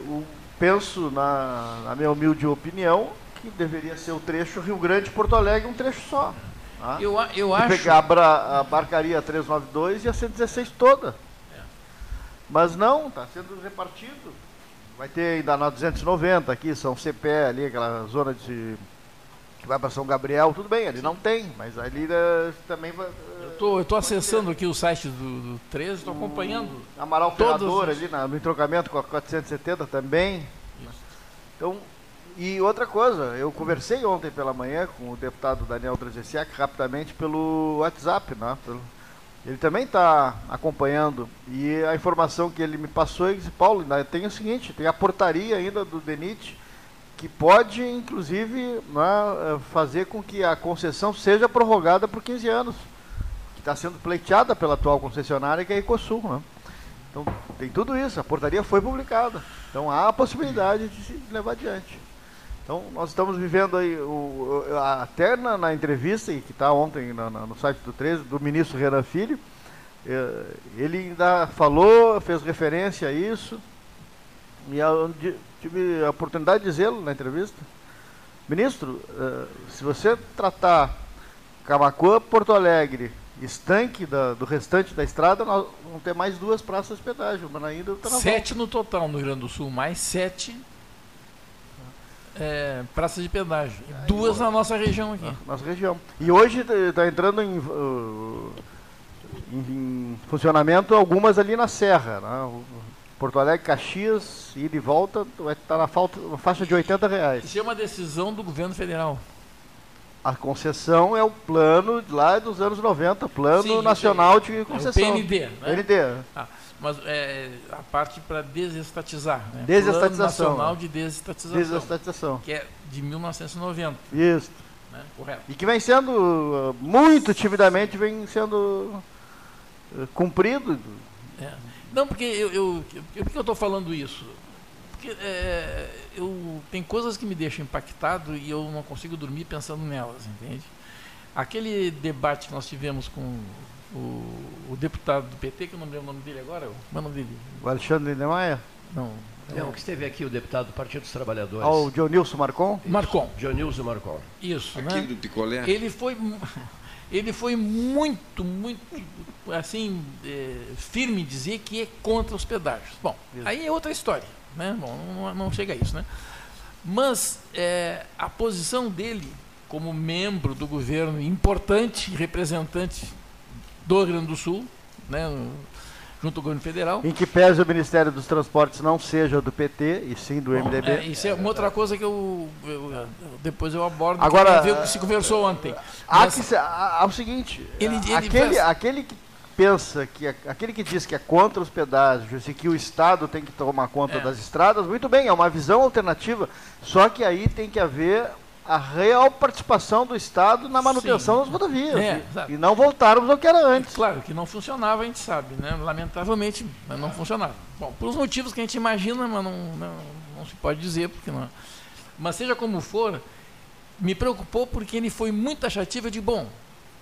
uh, penso, na, na minha humilde opinião, que deveria ser o trecho Rio Grande-Porto Alegre um trecho só. Ah, eu, eu acho. Pegar a, a barcaria 392 e a 116 toda. É. Mas não, está sendo repartido. Vai ter ainda na 290 aqui, São CPE ali, aquela zona de. que vai para São Gabriel, tudo bem, ali não tem, mas ali uh, também vai. Uh, eu estou acessando aqui o site do, do 13, estou acompanhando. Amaral Ferrador ali na, no entrocamento com a 470 também. Isso. Então, e outra coisa, eu conversei ontem pela manhã com o deputado Daniel Trajeciak rapidamente pelo WhatsApp, né? Ele também está acompanhando e a informação que ele me passou é Paulo, tem o seguinte, tem a portaria ainda do DENIT que pode, inclusive, né, fazer com que a concessão seja prorrogada por 15 anos, que está sendo pleiteada pela atual concessionária, que é a Ecosul. Né? Então, tem tudo isso, a portaria foi publicada. Então, há a possibilidade de se levar adiante. Então, nós estamos vivendo aí, o, até na, na entrevista, que está ontem no, no, site do 13, do ministro Renan Filho, é, ele ainda falou, fez referência a isso, e tive a oportunidade de dizê-lo na entrevista. Ministro, é, se você tratar Camacuã, Porto Alegre, estanque da, do restante da estrada, nós vamos ter mais duas praças de pedágio, mas ainda Sete no total no Rio Grande do Sul, mais sete é, praças de pedágio. Duas na nossa região aqui. Nossa região. E hoje está entrando em, uh, em, funcionamento algumas ali na Serra. Né? Porto Alegre, Caxias, ida e volta, vai estar tá na, falta, faixa de 80 reais. Isso é uma decisão do governo federal. A concessão é o plano lá dos anos 90, Plano Sim, Nacional de É o Concessão. PND, né? PND. Ah, mas é, a parte para desestatizar. Né? Desestatização. Plano Nacional de Desestatização. Desestatização. Que é de 1990, Isso. né? Correto. E que vem sendo, muito timidamente, vem sendo uh, cumprido. É. Não, porque eu, eu, eu- por que eu estou falando isso? Porque é, eu, tem coisas que me deixam impactado e eu não consigo dormir pensando nelas, entende? Aquele debate que nós tivemos com o, o deputado do PT, que eu não lembro o nome dele agora, como é o nome dele? O Alexandre Lindemeyer. Não. É o que esteve aqui, o deputado do Partido dos Trabalhadores. Ao Dionilson Marcon. Marcon. Dionilson Marcon. Isso, Aquele né? do picolé. Ele foi, ele foi muito, muito, assim, é, firme em dizer que é contra os pedágios. Bom, Isso. aí é outra história, né? Bom, não, não chega a isso, né? Mas é, a posição dele como membro do governo importante, representante do Rio Grande do Sul, né? junto ao governo federal, Em que pese o Ministério dos Transportes não seja do PT, e sim do Bom, MDB. é, isso é uma outra coisa que eu, eu- eu- depois eu abordo Agora, que se conversou ontem. Há Mas- que há- há o seguinte, Ele- ele aquele, faz- aquele que pensa que aquele que diz que é contra os pedágios e que o Estado tem que tomar conta É. das estradas, muito bem, é uma visão alternativa. Só que aí tem que haver a real participação do Estado na manutenção Sim. das rodovias É, e- e, não voltarmos ao que era antes. Claro que não funcionava, a gente sabe, né? Lamentavelmente, mas não funcionava. Bom, por os motivos que a gente imagina, mas não, não, não se pode dizer, porque não. Mas seja como for, me preocupou porque ele foi muito taxativo de bom.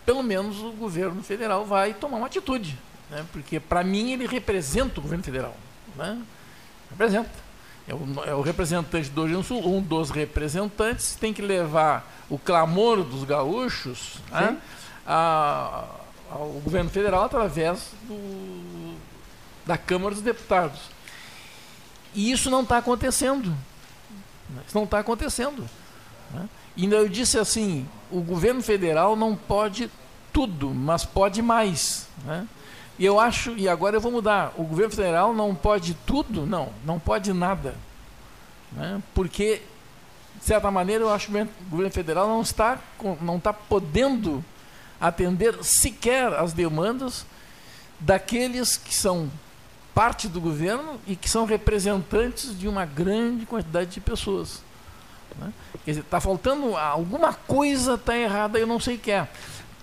Pelo menos o governo federal vai tomar uma atitude, né? Porque para mim ele representa o governo federal, né? Representa. É o, é o representante do Rio Grande do Sul, um dos representantes tem que levar o clamor dos gaúchos né, a- ao governo federal através do- da Câmara dos Deputados. E isso não está acontecendo. Isso não está acontecendo. né? E eu disse assim, o governo federal não pode tudo, mas pode mais. né? E eu acho, e agora eu vou mudar, o governo federal não pode tudo? Não, não pode nada. né? Porque, de certa maneira, eu acho que o governo- federal não está, não está podendo atender sequer as demandas daqueles que são parte do governo e que são representantes de uma grande quantidade de pessoas. né? Quer dizer, está faltando alguma coisa está errada, eu não sei o que é.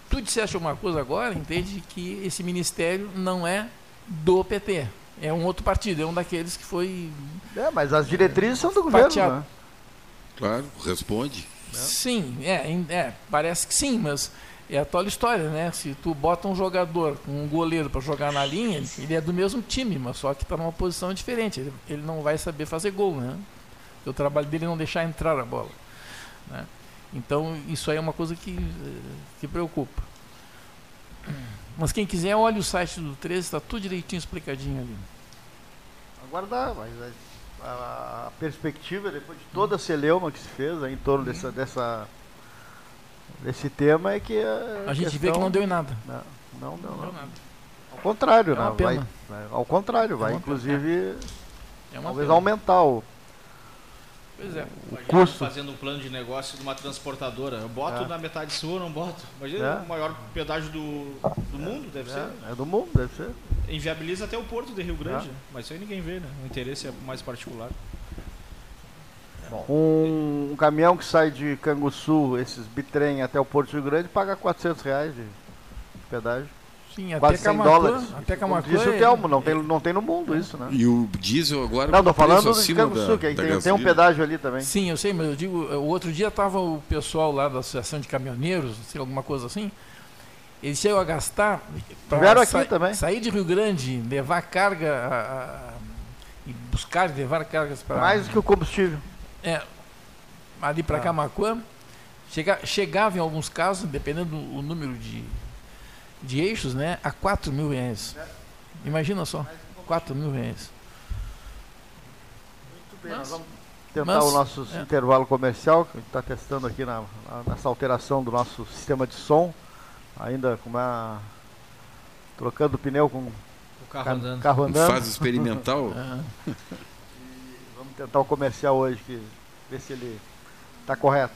Tu disseste uma coisa agora, entende que esse ministério não é do PT. É um outro partido, é um daqueles que foi. É, mas as diretrizes são do governo. Né? Claro, responde. Sim, é, é, parece que sim, mas é a tal história, né? Se tu bota um jogador, um goleiro para jogar na linha, ele- ele é do mesmo time, mas só que está numa posição diferente. Ele, ele não vai saber fazer gol, né? Porque o trabalho dele é não deixar entrar a bola. né? Então isso aí é uma coisa que, eh, que preocupa. Mas quem quiser, olhe o site do 13, está tudo direitinho explicadinho ali. Aguardar, mas a, a- a perspectiva, depois de toda a celeuma que se fez aí em torno dessa, dessa, desse tema, é que a, A gente vê que questão- não deu em nada. Não, não, Não não, deu não. nada. Ao contrário, É né? vai, vai- ao contrário, vai uma pena. inclusive É talvez pena. aumentar o, Pois é. Imagina custo. fazendo um plano de negócio de uma transportadora. Eu boto É. na metade sul ou não boto? Imagina É. o maior pedágio do, do mundo, deve ser. é, é do mundo, deve ser. Inviabiliza até o porto de Rio Grande. É. Mas isso aí ninguém vê, né? O interesse é mais particular. Um, um caminhão que sai de Canguçu, esses bitrem até o Porto Rio Grande, paga 400 reais de, de pedágio. Sim, até Quase 100 Camacuã, dólares. até disse o é- não tem, não tem no mundo isso, né? E o diesel agora. Não, preço falando de acima Canguçu, que da tem, tem um pedágio ali também. Sim, eu sei, mas eu digo, o outro dia estava o pessoal lá da Associação de Caminhoneiros, sei, alguma coisa assim, eles chegam a gastar Tiveram aqui sa- também. sair de Rio Grande, levar carga a- a- e buscar levar cargas para Mais do que o combustível. é, ali para Ah. Camacuã, chega, chegava em alguns casos, dependendo do número de, de eixos, né, a 4 mil reais. Imagina só, 4 mil reais. Muito bem, Mas- nós vamos tentar mas- o nosso é. intervalo comercial, que a gente está testando aqui na, na- nessa alteração do nosso sistema de som. Ainda com uma. trocando o pneu com O carro ca- andando. carro andando. Fase experimental. É. Vamos tentar o comercial hoje, que, ver se ele está correto.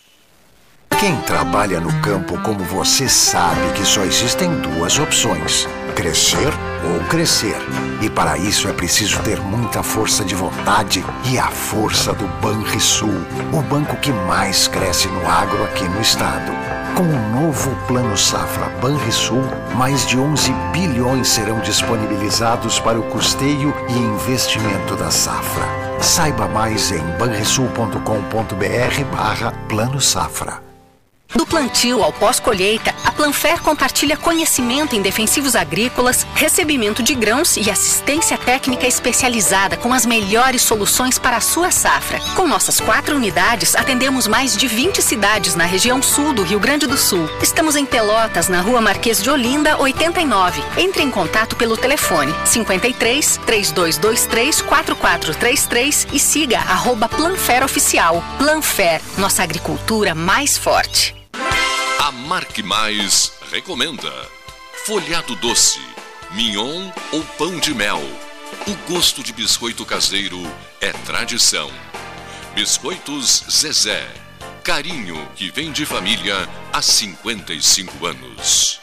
Quem trabalha no campo como você sabe que só existem duas opções: crescer ou crescer. E para isso é preciso ter muita força de vontade e a força do Banrisul, o banco que mais cresce no agro aqui no estado. Com o novo Plano Safra Banrisul, mais de 11 bilhões serão disponibilizados para o custeio e investimento da safra. Saiba mais em banrisul.com.br barra Plano Safra. Do plantio ao pós-colheita, a Planfer compartilha conhecimento em defensivos agrícolas, recebimento de grãos e assistência técnica especializada com as melhores soluções para a sua safra. Com nossas quatro unidades, atendemos mais de 20 cidades na região sul do Rio Grande do Sul. Estamos em Pelotas, na rua Marquês de Olinda, 89. Entre em contato pelo telefone 53 3223 4433 e siga arroba Planfer Oficial. Planfer, nossa agricultura mais forte. A Marque Mais recomenda folhado doce, mignon ou pão de mel. O gosto de biscoito caseiro é tradição. Biscoitos Zezé. Carinho que vem de família há 55 anos.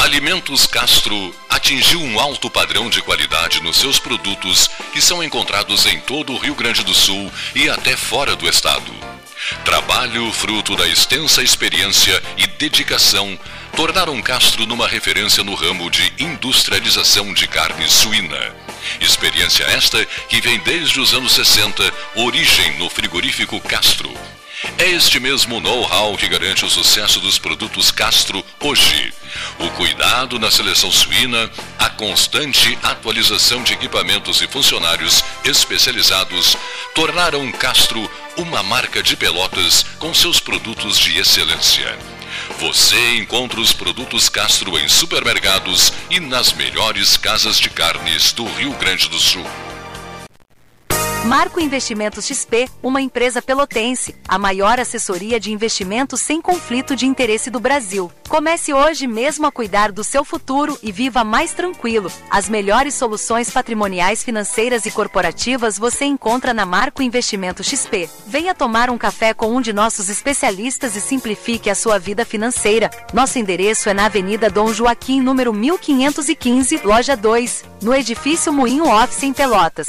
Alimentos Castro atingiu um alto padrão de qualidade nos seus produtos que são encontrados em todo o Rio Grande do Sul e até fora do estado. Trabalho fruto da extensa experiência e dedicação tornaram Castro numa referência no ramo de industrialização de carne suína. Experiência esta que vem desde os anos 60, origem no frigorífico Castro. É este mesmo know-how que garante o sucesso dos produtos Castro hoje. O cuidado na seleção suína, a constante atualização de equipamentos e funcionários especializados tornaram Castro uma marca de Pelotas com seus produtos de excelência. Você encontra os produtos Castro em supermercados e nas melhores casas de carnes do Rio Grande do Sul. Marco Investimentos XP, uma empresa pelotense, a maior assessoria de investimentos sem conflito de interesse do Brasil. Comece hoje mesmo a cuidar do seu futuro e viva mais tranquilo. As melhores soluções patrimoniais, financeiras e corporativas você encontra na Marco Investimento XP. Venha tomar um café com um de nossos especialistas e simplifique a sua vida financeira. Nosso endereço é na Avenida Dom Joaquim, número 1515, loja 2, no edifício Moinho Office em Pelotas.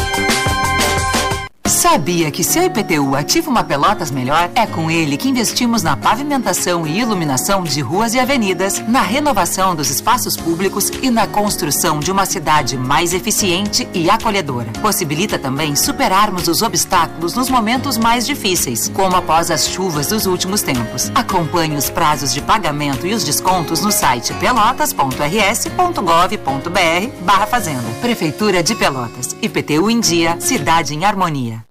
Sabia que seu IPTU ativa uma Pelotas melhor? É com ele que investimos na pavimentação e iluminação de ruas e avenidas, na renovação dos espaços públicos e na construção de uma cidade mais eficiente e acolhedora. Possibilita também superarmos os obstáculos nos momentos mais difíceis, como após as chuvas dos últimos tempos. Acompanhe os prazos de pagamento e os descontos no site pelotas.rs.gov.br barra Fazenda. Prefeitura de Pelotas. IPTU em dia, cidade em harmonia.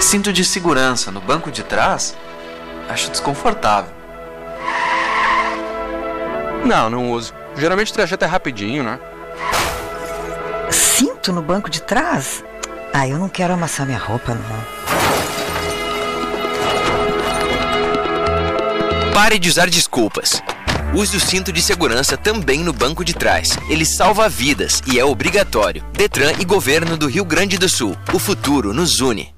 Cinto de segurança no banco de trás? Acho desconfortável. Não, não uso. Geralmente o trajeto é rapidinho, né? Cinto no banco de trás? Ah, eu não quero amassar minha roupa, não. Pare de usar desculpas. Use o cinto de segurança também no banco de trás. Ele salva vidas e é obrigatório. Detran e Governo do Rio Grande do Sul. O futuro nos une.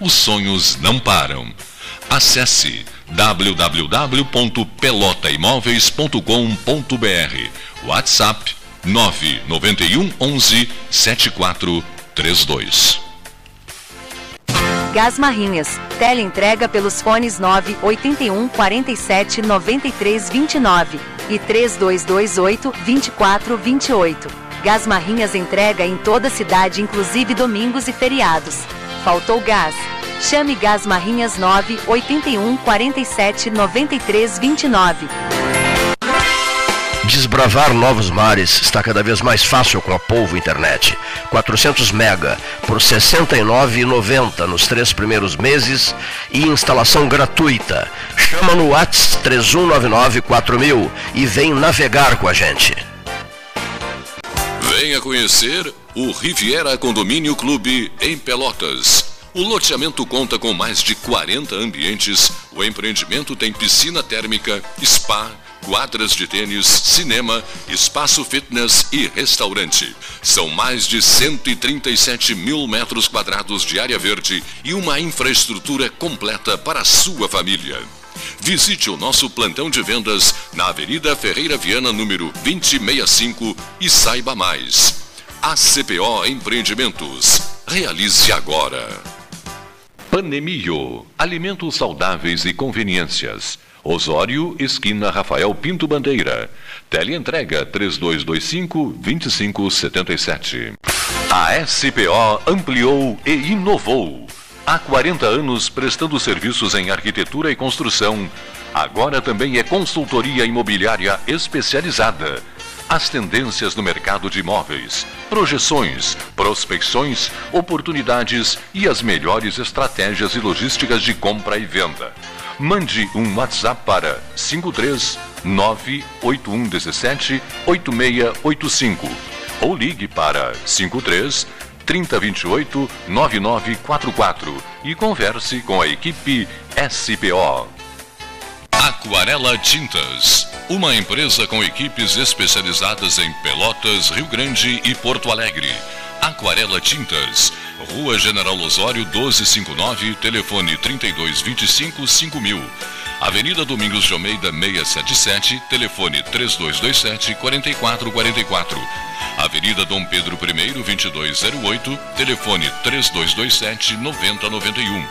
os sonhos não param. Acesse www.pelotaimoveis.com.br WhatsApp 991 11 7432 Gás Marrinhas. Teleentrega pelos fones 9 81 47 93 29 e 3228 24 28. Gás Marrinhas entrega em toda a cidade, inclusive domingos e feriados. Faltou gás? Chame Gás Marrinhas 9 81 47 93 29. Desbravar novos mares está cada vez mais fácil com a Polvo Internet. 400 mega por R$ 69,90 nos três primeiros meses e instalação gratuita. Chama no Whats 31994000 e vem navegar com a gente. Venha conhecer o Riviera Condomínio Clube em Pelotas. O loteamento conta com mais de 40 ambientes. O empreendimento tem piscina térmica, spa, quadras de tênis, cinema, espaço fitness e restaurante. São mais de 137 mil metros quadrados de área verde e uma infraestrutura completa para a sua família. Visite o nosso plantão de vendas na Avenida Ferreira Viana, número 2065 e saiba mais. ACPO Empreendimentos. Realize agora. Panemio. Alimentos saudáveis e conveniências. Osório, esquina Rafael Pinto Bandeira. Teleentrega 3225-2577. A SPO ampliou e inovou. Há 40 anos prestando serviços em arquitetura e construção. Agora também é consultoria imobiliária especializada. As tendências no mercado de imóveis, projeções, prospecções, oportunidades e as melhores estratégias e logísticas de compra e venda. Mande um WhatsApp para 53 98117 8685 ou ligue para 53 3028 9944 e converse com a equipe SPO. Aquarela Tintas, uma empresa com equipes especializadas em Pelotas, Rio Grande e Porto Alegre. Aquarela Tintas, Rua General Osório 1259, telefone 3225 5000. Avenida Domingos de Almeida 677, telefone 3227 4444. Avenida Dom Pedro I 2208, telefone 3227 9091.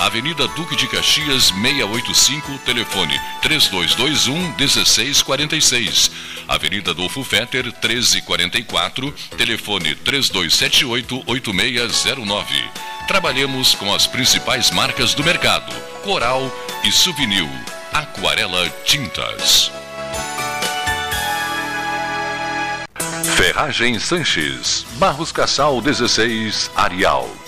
Avenida Duque de Caxias 685, telefone 3221 1646. Avenida Adolfo Fetter 1344, telefone 3278 8609. Trabalhamos com as principais marcas do mercado: Coral e Souvenir. Aquarela Tintas. Ferragem Sanches, Barros Cassal 16, Arial.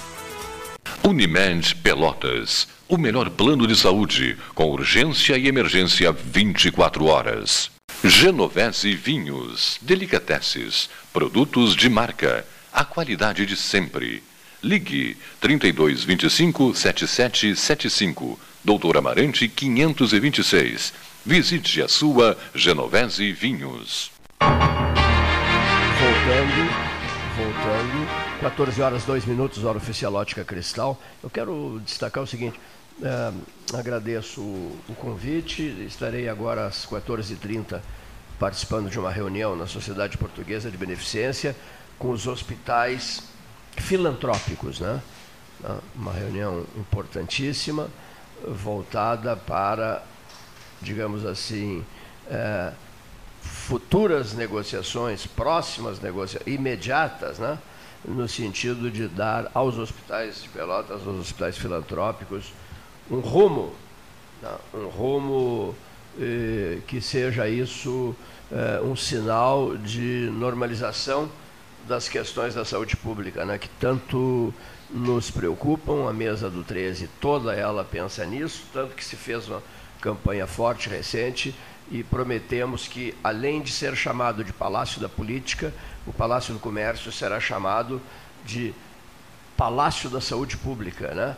Unimed Pelotas. O melhor plano de saúde, com urgência e emergência 24 horas. Genovese Vinhos, Delicateces, produtos de marca, a qualidade de sempre. Ligue 3225 7775, Doutor Amarante 526. Visite a sua Genovese Vinhos. Voltando, 14 horas 2 minutos, hora oficial Ótica Cristal. Eu quero destacar o seguinte: é, agradeço o, o convite, estarei agora às 14h30 participando de uma reunião na Sociedade Portuguesa de Beneficência com os hospitais filantrópicos, né? né? uma reunião importantíssima, voltada para, digamos assim, é, futuras negociações, próximas negociações, imediatas, né? No sentido de dar aos hospitais de Pelotas, aos hospitais filantrópicos, um rumo, né? um rumo eh, que seja isso eh, um sinal de normalização das questões da saúde pública, né? que tanto nos preocupam, a mesa do 13, toda ela pensa nisso, tanto que se fez uma campanha forte recente e prometemos que, além de ser chamado de Palácio da Política, o Palácio do Comércio será chamado de Palácio da Saúde Pública, né?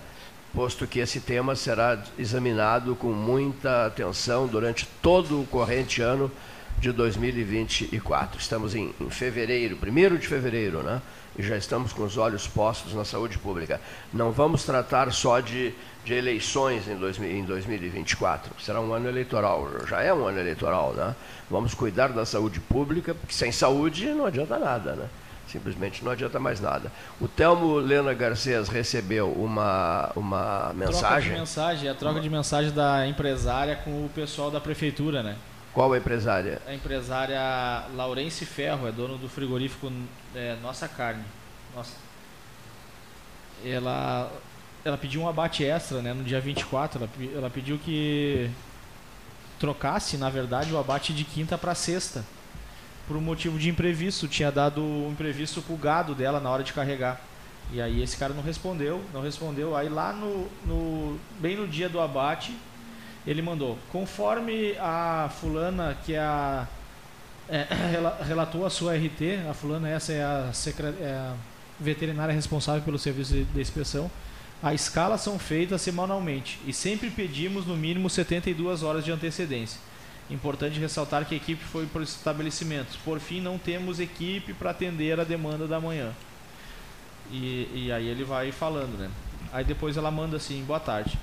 posto que esse tema será examinado com muita atenção durante todo o corrente ano de 2024. Estamos em, em fevereiro, primeiro de fevereiro, né? E já estamos com os olhos postos na saúde pública. Não vamos tratar só de, de eleições em, dois, em 2024. Será um ano eleitoral, já é um ano eleitoral, né? Vamos cuidar da saúde pública, porque sem saúde não adianta nada, né? Simplesmente não adianta mais nada. O Telmo Lena Garcês recebeu uma, uma mensagem. Troca de mensagem, a troca de mensagem da empresária com o pessoal da prefeitura, né? Qual a empresária? A empresária Laurence Ferro, é dono do frigorífico é, Nossa Carne. Nossa. Ela, ela pediu um abate extra né, no dia 24. Ela, ela pediu que trocasse, na verdade, o abate de quinta para sexta. Por um motivo de imprevisto. Tinha dado um imprevisto pro gado dela na hora de carregar. E aí esse cara não respondeu, não respondeu. Aí lá no, no bem no dia do abate, ele mandou, conforme a fulana que é a é, relatou a sua RT, a fulana essa é a, é a, veterinária responsável pelo serviço de, de inspeção, a escala são feitas semanalmente e sempre pedimos no mínimo 72 horas de antecedência. Importante ressaltar que a equipe foi para os estabelecimentos. Por fim, não temos equipe para atender a demanda da manhã. E, e aí ele vai falando, né? Aí depois ela manda assim, boa tarde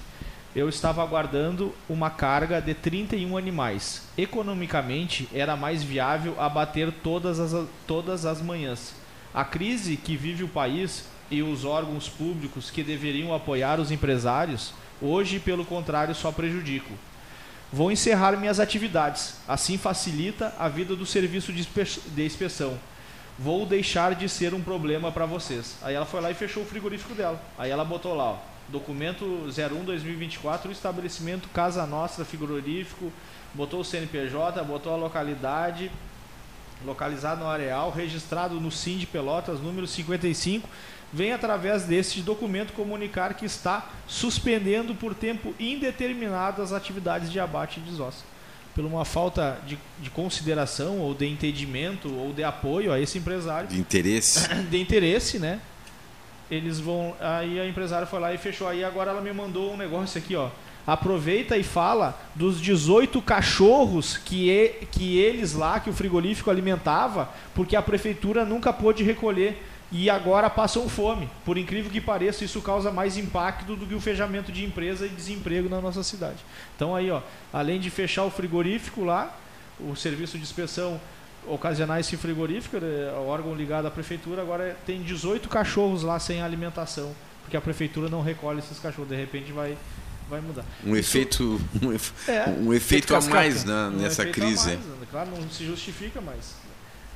eu estava aguardando uma carga de 31 animais. Economicamente, era mais viável abater todas as, todas as manhãs. A crise que vive o país e os órgãos públicos que deveriam apoiar os empresários, hoje, pelo contrário, só prejudicam. Vou encerrar minhas atividades. Assim facilita a vida do serviço de inspeção. Vou deixar de ser um problema para vocês. Aí ela foi lá e fechou o frigorífico dela. Aí ela botou lá, ó, documento 01-2024, o estabelecimento Casa Nostra Frigorífico, botou o CNPJ, botou a localidade, localizado no areal, registrado no SIM de Pelotas, número 55, vem através deste documento comunicar que está suspendendo por tempo indeterminado as atividades de abate de desossa. Por uma falta de, de, consideração ou de entendimento ou de apoio a esse empresário. De interesse. De interesse, né? Eles vão. Aí a empresária foi lá e fechou. Aí agora ela me mandou um negócio aqui, ó. Aproveita e fala dos 18 cachorros que, e, que eles lá, que o frigorífico alimentava, porque a prefeitura nunca pôde recolher e agora passam fome. Por incrível que pareça, isso causa mais impacto do que o fechamento de empresa e desemprego na nossa cidade. Então aí, ó, além de fechar o frigorífico lá, o serviço de inspeção ocasionar esse frigorífico, né, o órgão ligado à prefeitura, agora tem 18 cachorros lá sem alimentação, porque a prefeitura não recolhe esses cachorros, de repente vai vai mudar. Um Isso, efeito um, efe, é, um efeito a mais né, um nessa crise. Mais, né, claro, não se justifica, mas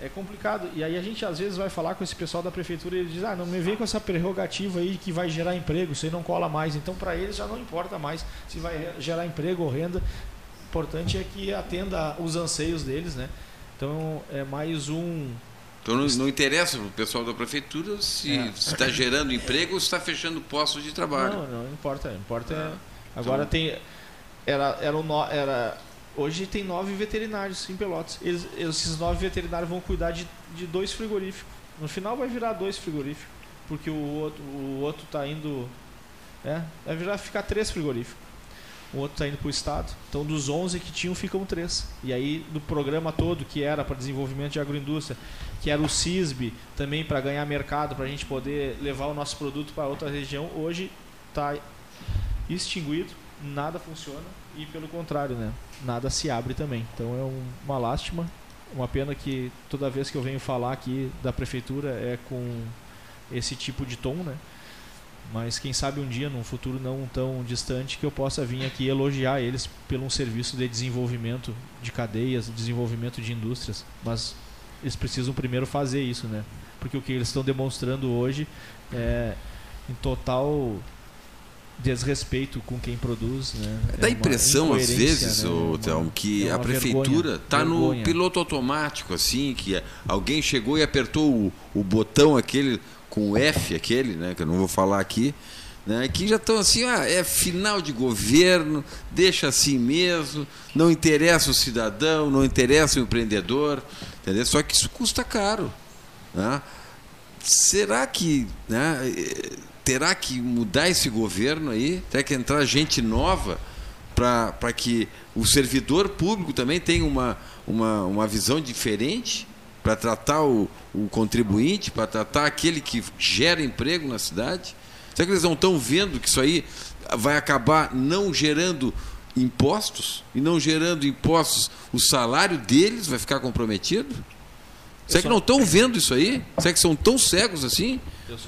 é complicado. E aí a gente às vezes vai falar com esse pessoal da prefeitura e ele diz: "Ah, não me vem com essa prerrogativa aí que vai gerar emprego, isso aí não cola mais". Então para eles já não importa mais se vai gerar emprego ou renda. O importante é que atenda os anseios deles, né? Então é mais um. Então não, não interessa para o pessoal da prefeitura se é. está gerando emprego ou se está fechando postos de trabalho. Não, não importa. Importa é. Agora então... tem. Era, era, um, era, hoje tem nove veterinários em Pelotas. Eles, esses nove veterinários vão cuidar de, de dois frigoríficos. No final vai virar dois frigoríficos. Porque o outro, o outro está indo. É, vai virar ficar três frigoríficos o outro está indo para o Estado. Então, dos 11 que tinham, ficam três. E aí, do programa todo, que era para desenvolvimento de agroindústria, que era o CISB, também para ganhar mercado, para a gente poder levar o nosso produto para outra região, hoje está extinguido, nada funciona e, pelo contrário, né, nada se abre também. Então, é um, uma lástima, uma pena que toda vez que eu venho falar aqui da prefeitura é com esse tipo de tom, né? Mas quem sabe um dia, num futuro não tão distante, que eu possa vir aqui elogiar eles pelo um serviço de desenvolvimento de cadeias, desenvolvimento de indústrias. Mas eles precisam primeiro fazer isso, né? Porque o que eles estão demonstrando hoje é em total desrespeito com quem produz, né? Dá É a uma impressão, às vezes, né? Uma- Thelmo, que é a prefeitura está no piloto automático, assim, que alguém chegou e apertou o, o botão aquele com o F, aquele, né, que eu não vou falar aqui, né, que já estão assim, ah, é final de governo, deixa assim mesmo, não interessa o cidadão, não interessa o empreendedor, entendeu? Só que isso custa caro, né? Será que, né, terá que mudar esse governo aí? Terá que entrar gente nova para que o servidor público também tenha uma, uma, uma visão diferente para tratar o, o contribuinte, para tratar aquele que gera emprego na cidade? Será que eles não estão vendo que isso aí vai acabar não gerando impostos? E não gerando impostos, o salário deles vai ficar comprometido? Será que não estão vendo isso aí? Será que são tão cegos assim?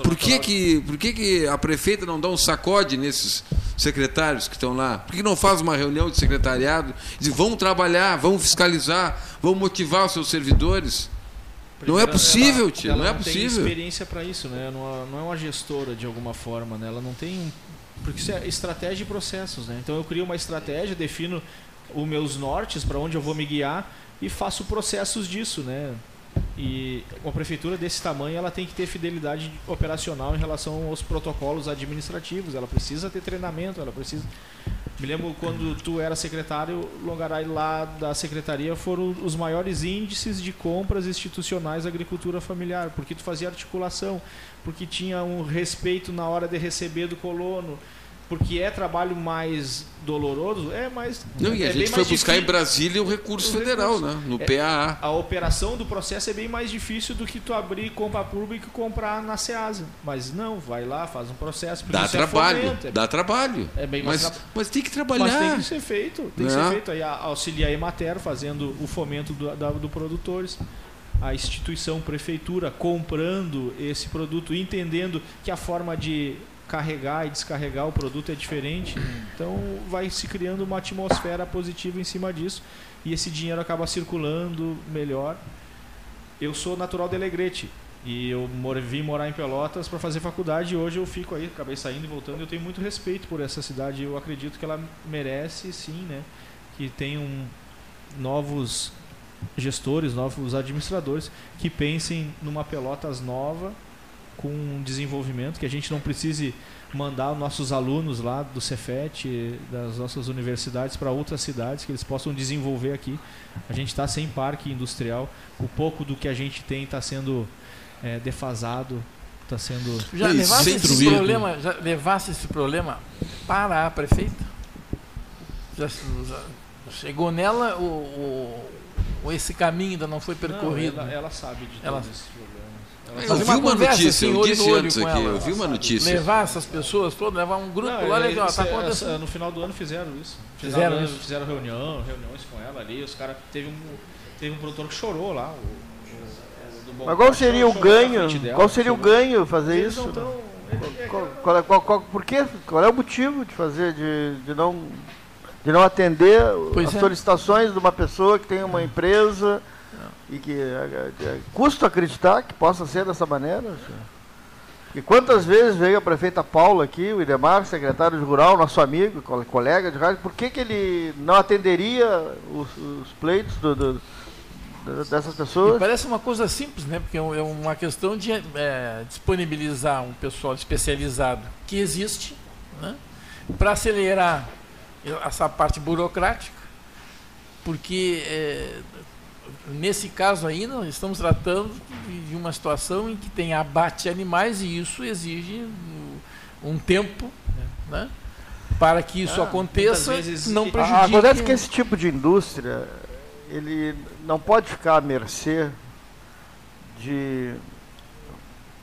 Por que, que, por que, que a prefeita não dá um sacode nesses secretários que estão lá? Por que não faz uma reunião de secretariado? Diz, vamos trabalhar, vamos fiscalizar, vamos motivar os seus servidores. Não é possível, ela- tia, ela não é tem possível. experiência para isso, né? Não é, não é uma gestora de alguma forma, né? Ela não tem porque isso é estratégia e processos, né? Então eu crio uma estratégia, defino os meus nortes para onde eu vou me guiar e faço processos disso, né? E uma prefeitura desse tamanho, ela tem que ter fidelidade operacional em relação aos protocolos administrativos. Ela precisa ter treinamento, ela precisa. Me lembro quando tu era secretário, Longaray lá da secretaria foram os maiores índices de compras institucionais da agricultura familiar, porque tu fazia articulação, porque tinha um respeito na hora de receber do colono, porque é trabalho mais doloroso, é mais Não, e a é gente foi mais buscar em difícil. Brasília o recurso O federal, recurso. né? No É, PAA. A operação do processo é bem mais difícil do que tu abrir compra pública e comprar na SEASA. Mas não, vai lá, faz um processo. Dá é trabalho, fomento, é- dá trabalho. É bem mais mas, tra- mas tem que trabalhar. Mas tem que ser feito. Tem que Né? ser feito. Aí a- auxilia a Emater fazendo o fomento do, da, do produtores. A instituição, prefeitura, comprando esse produto, entendendo que a forma de carregar e descarregar o produto é diferente. Então vai se criando uma atmosfera positiva em cima disso. E esse dinheiro acaba circulando melhor. Eu sou natural de Alegrete. E eu vim morar em Pelotas para fazer faculdade e hoje eu fico aí, acabei saindo e voltando. Eu tenho muito respeito por essa cidade. Eu acredito que ela merece, sim, né? Que tenham novos gestores, novos administradores que pensem numa Pelotas nova com desenvolvimento, que a gente não precise mandar nossos alunos lá do Cefet, das nossas universidades para outras cidades que eles possam desenvolver aqui. A gente está sem parque industrial, o pouco do que a gente tem está sendo é, defasado, está sendo Já levasse esse problema, já levasse esse problema para a prefeita? Já, já chegou nela ou, ou- ou esse caminho ainda não foi percorrido? Não, ela, ela sabe de Ela- todos esses problemas. Ela Eu vi uma notícia, assim, eu disse antes aqui, ela. eu vi uma notícia. Levar essas pessoas todas, levar um grupo Não, lá, eles- legal, tá essa- acontecendo. no final do ano fizeram isso. Fizeram Fizeram, isso? fizeram reunião, reuniões com ela ali. Os caras teve um teve um produtor que chorou lá. O, o- do Bom Mas qual seria o ganho? dela, Qual seria o ganho fazer Eles isso? Qual, qual, é- qual, qual, por quê? Qual é o motivo de fazer, de, de não de não atender Pois as é. solicitações de uma pessoa que tem uma empresa e que é, é, custa acreditar que possa ser dessa maneira? E quantas vezes veio a prefeita Paula aqui, o Idemar, secretário de Rural, nosso amigo, co- colega de rádio, por que, que ele não atenderia os, os pleitos do- do- dessas E pessoas? parece uma coisa simples, né? Porque é é uma questão de é, disponibilizar um pessoal especializado que existe, né? Para acelerar essa parte burocrática, porque é, nesse caso ainda nós estamos tratando de- uma situação em que tem abate de animais e isso exige um- tempo, né? Para que isso Ah, aconteça, vezes- não prejudique. Acontece que esse tipo de indústria, ele não pode ficar à mercê de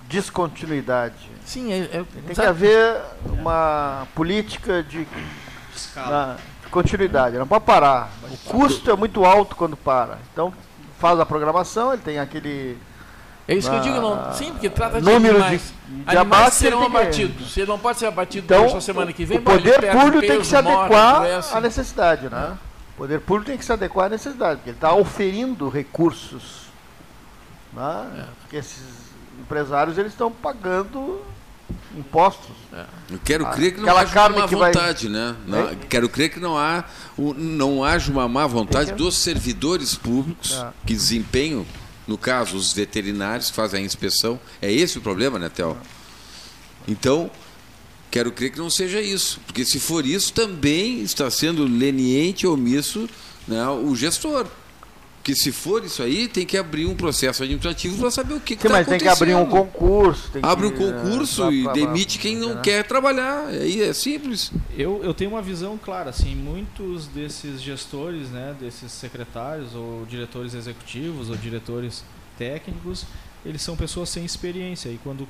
descontinuidade. Sim, é, é- Tem que haver uma política de, na- de continuidade, não pode parar. O custo é muito alto quando para. Então faz a programação, ele tem aquele É isso que eu digo, não. Sim, porque trata de número de- animais. de animais abate serão que- abatidos. Ele não pode ser abatido Então, só semana que vem. o poder público tem que se adequar à necessidade, né? O poder público tem que se adequar à necessidade, porque ele está oferindo recursos. Né? Porque esses empresários eles estão pagando impostos. Eu quero crer que não aquela haja uma má que vai- vontade, né? Não- quero crer que não, há, não haja uma má vontade que- dos servidores públicos É. que desempenham, no caso, os veterinários que fazem a inspeção. É esse o problema, né, Theo? Então, quero crer que não seja isso. Porque se for isso, também está sendo leniente e omisso né, o gestor. Porque se for isso aí, tem que abrir um processo administrativo para saber o que Sim, está mas tem acontecendo. que abrir um concurso. tem Abre um que, concurso eh, e pra- pra- demite quem não né? quer trabalhar. Aí é simples. Eu, eu tenho uma visão clara, assim, muitos desses gestores, né, desses secretários ou diretores executivos ou diretores técnicos, eles são pessoas sem experiência e quando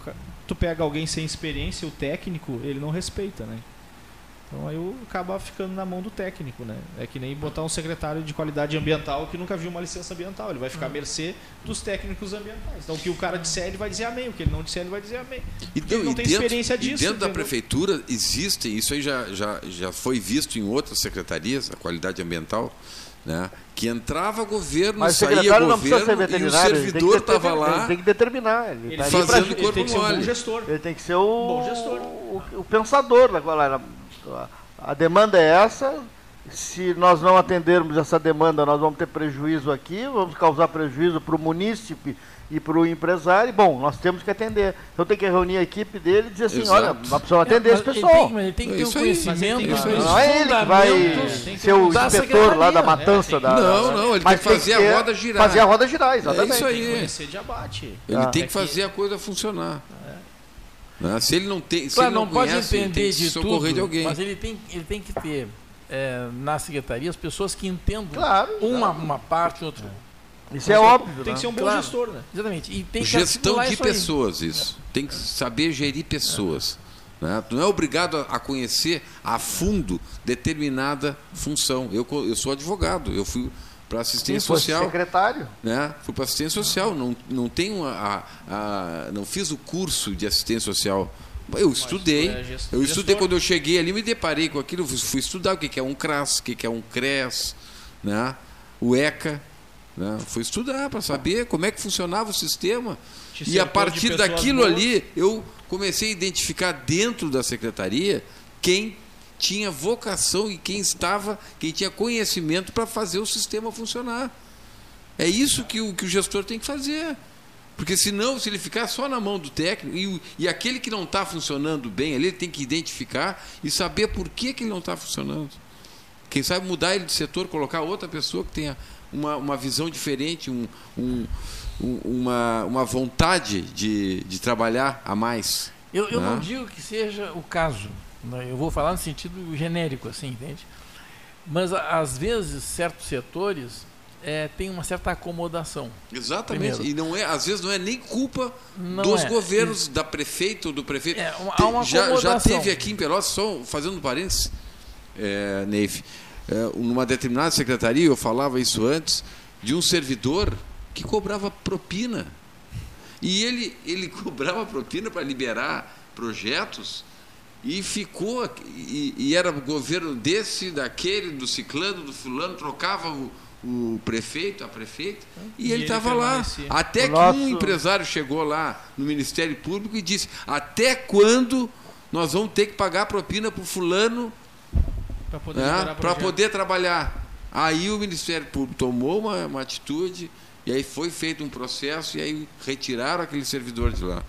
tu pega alguém sem experiência, o técnico, ele não respeita, né? Então aí eu acaba ficando na mão do técnico, né? É que nem botar um secretário de qualidade ambiental que nunca viu uma licença ambiental, ele vai ficar à mercê dos técnicos ambientais. Então o que o cara disser, ele vai dizer amém, o que ele não disser, ele vai dizer amém. E, ele não e tem dentro, experiência e disso. dentro da entendeu? prefeitura existem, isso aí já, já, já foi visto em outras secretarias, a qualidade ambiental, né? que entrava governo, Mas o saía secretário não precisa governo ser e o servidor estava lá Ele tem que determinar. Ele, Ele tá ali fazendo pra- corpo ele tem que ser um bom mole. gestor. Ele tem que ser o, Bom gestor. o, o pensador da galera. A demanda é essa. Se nós não atendermos essa demanda, nós vamos ter prejuízo aqui, vamos causar prejuízo para o munícipe e para o empresário. Bom, nós temos que atender. Então tem que reunir a equipe dele e dizer assim, Exato. olha, nós precisamos atender É, esse mas ele pessoal. tem- ele tem que É ter um isso aí. conhecimento que- dos Não é ele que vai ser o inspetor lá da secretaria, matança né? da. Não, não, ele Mas tem que fazer a roda girar. Fazer a roda girar, exatamente. É isso aí. Tem que conhecer de abate. Ele Ah. tem É que fazer a coisa funcionar. Né? Se ele não tem, se Claro, ele não, não, pode conhece, ele entender tem que de tudo, de alguém. mas ele tem, ele tem que ter é, na secretaria as pessoas que entendam Claro, uma, claro. uma parte, outra. Isso é óbvio. Tem né? que ser um bom Claro. gestor, né? Exatamente. E tem que Gestão de isso aí. pessoas, isso. Tem que saber gerir pessoas. né? Tu não é obrigado a, conhecer a fundo determinada função. Eu, eu sou advogado, eu fui para assistência Sim, social. secretário. né? Fui para assistência social, não, não tenho a, a- a- não fiz o curso de assistência social. Eu estudei, tu é eu estudei gestor. quando eu cheguei ali, me deparei com aquilo, fui, estudar o que é um CRAS, o que é um CRES, né? o ECA, né? fui estudar para saber como é que funcionava o sistema. Te E a partir daquilo boas. ali, eu comecei a identificar dentro da secretaria quem tinha vocação e quem estava, quem tinha conhecimento para fazer o sistema funcionar. É isso que o, que o gestor tem que fazer. Porque senão, se ele ficar só na mão do técnico, e, e aquele que não está funcionando bem ali, ele tem que identificar e saber por que, que ele não está funcionando. Quem sabe mudar ele de setor, colocar outra pessoa que tenha uma, uma visão diferente, um, um- um- uma, uma vontade de, de trabalhar a mais. Eu, eu né? não digo que seja o caso. Né? Eu vou falar no sentido genérico, assim, entende? Mas às vezes certos setores eh, têm uma certa acomodação. Exatamente. Primeiro. E não é, às vezes não é nem culpa Não dos é. governos, da prefeita ou do prefeito. É, uma- Tem- uma já, já teve aqui em Pelotas, só fazendo parênteses, é, Neif, é, numa determinada secretaria, eu falava isso antes, de um servidor que cobrava propina. E ele, ele cobrava propina para liberar projetos e ficou, e, e era governo desse, daquele, do ciclano, do fulano, trocava o, o prefeito, a prefeita, e, E ele estava lá. Até O que nosso- um empresário chegou lá no Ministério Público e disse: até quando nós vamos ter que pagar propina para o fulano Pra poder para projeto. poder trabalhar? Aí o Ministério Público tomou uma, uma atitude e aí foi feito um processo e aí retiraram aquele servidor de lá.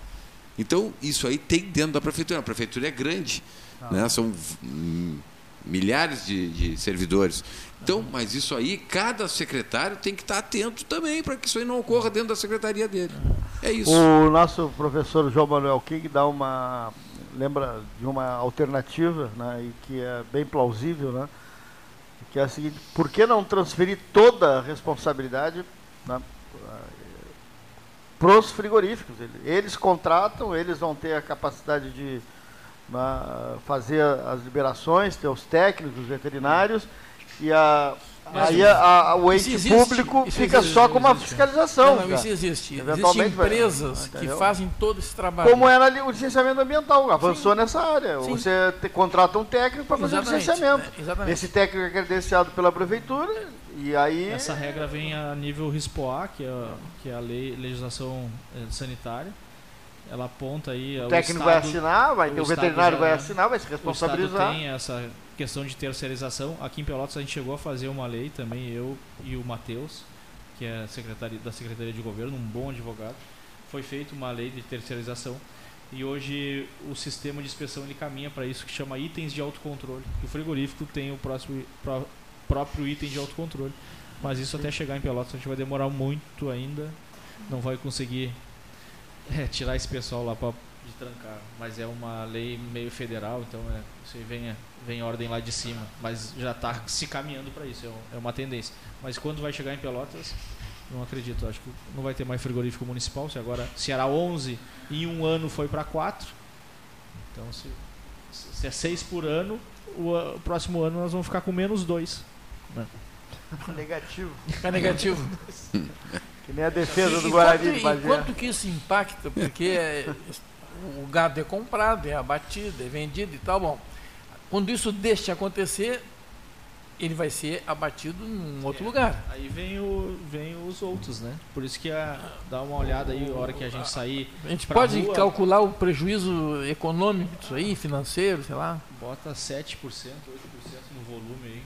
Então, isso aí tem dentro da prefeitura. A prefeitura é grande, né? são hum, milhares de, de servidores. Então, mas isso aí, cada secretário tem que estar atento também para que isso aí não ocorra dentro da secretaria dele. É isso. O nosso professor João Manuel King dá uma. lembra de uma alternativa, né, e que é bem plausível, né? Que é a seguinte, por que não transferir toda a responsabilidade né, para os frigoríficos? Ele- Eles contratam, eles vão ter a capacidade de fazer as liberações, ter os técnicos, os veterinários, e a, Aí a, a, o ente existe, público fica existe, só com uma existe. fiscalização. Não, não, isso existe. Existem Eventualmente vai- empresas que fazem todo esse trabalho. Como era ali o licenciamento ambiental, avançou Sim. nessa área. Sim. Você te- contrata um técnico para fazer o licenciamento. é, exatamente. Esse técnico é credenciado pela prefeitura e aí. Essa regra vem a nível RISPOA, que é, que é a lei, legislação eh, sanitária. Ela aponta aí. O técnico vai assinar, vai o Estado veterinário já- vai assinar, vai se O responsabilizar. Estado tem essa questão de terceirização. Aqui em Pelotas a gente chegou a fazer uma lei também, eu e o Matheus, que é secretário da Secretaria de Governo, um bom advogado. Foi feita uma lei de terceirização e hoje o sistema de inspeção ele caminha para isso que chama itens de autocontrole. O frigorífico tem o próximo, pró- próprio item de autocontrole. Mas isso até chegar em Pelotas a gente vai demorar muito ainda. Não vai conseguir é, tirar esse pessoal lá pra, de trancar. Mas é uma lei meio federal, então é, isso aí vem, vem ordem lá de cima. Mas já está se caminhando para isso, é, um- é uma tendência. Mas quando vai chegar em Pelotas, não acredito. Acho que não vai ter mais frigorífico municipal. Se agora se era 11 e em um ano foi para 4. Então se, se é 6 por ano, o, o próximo ano nós vamos ficar com menos 2. Né? Negativo. Fica negativo. Que nem a defesa E- do Guarani quanto- de E Bagé. quanto que isso impacta? Porque é, o gado é comprado, é abatido, é vendido e tal. Bom, quando isso deixa de acontecer, ele vai ser abatido em É. outro lugar. Aí vem, o, vem os outros, né? Por isso que a, dá uma olhada aí, a hora que a gente sair. A gente pode rua, calcular o prejuízo econômico disso aí, financeiro, sei lá. Bota 7%, 8% no volume aí,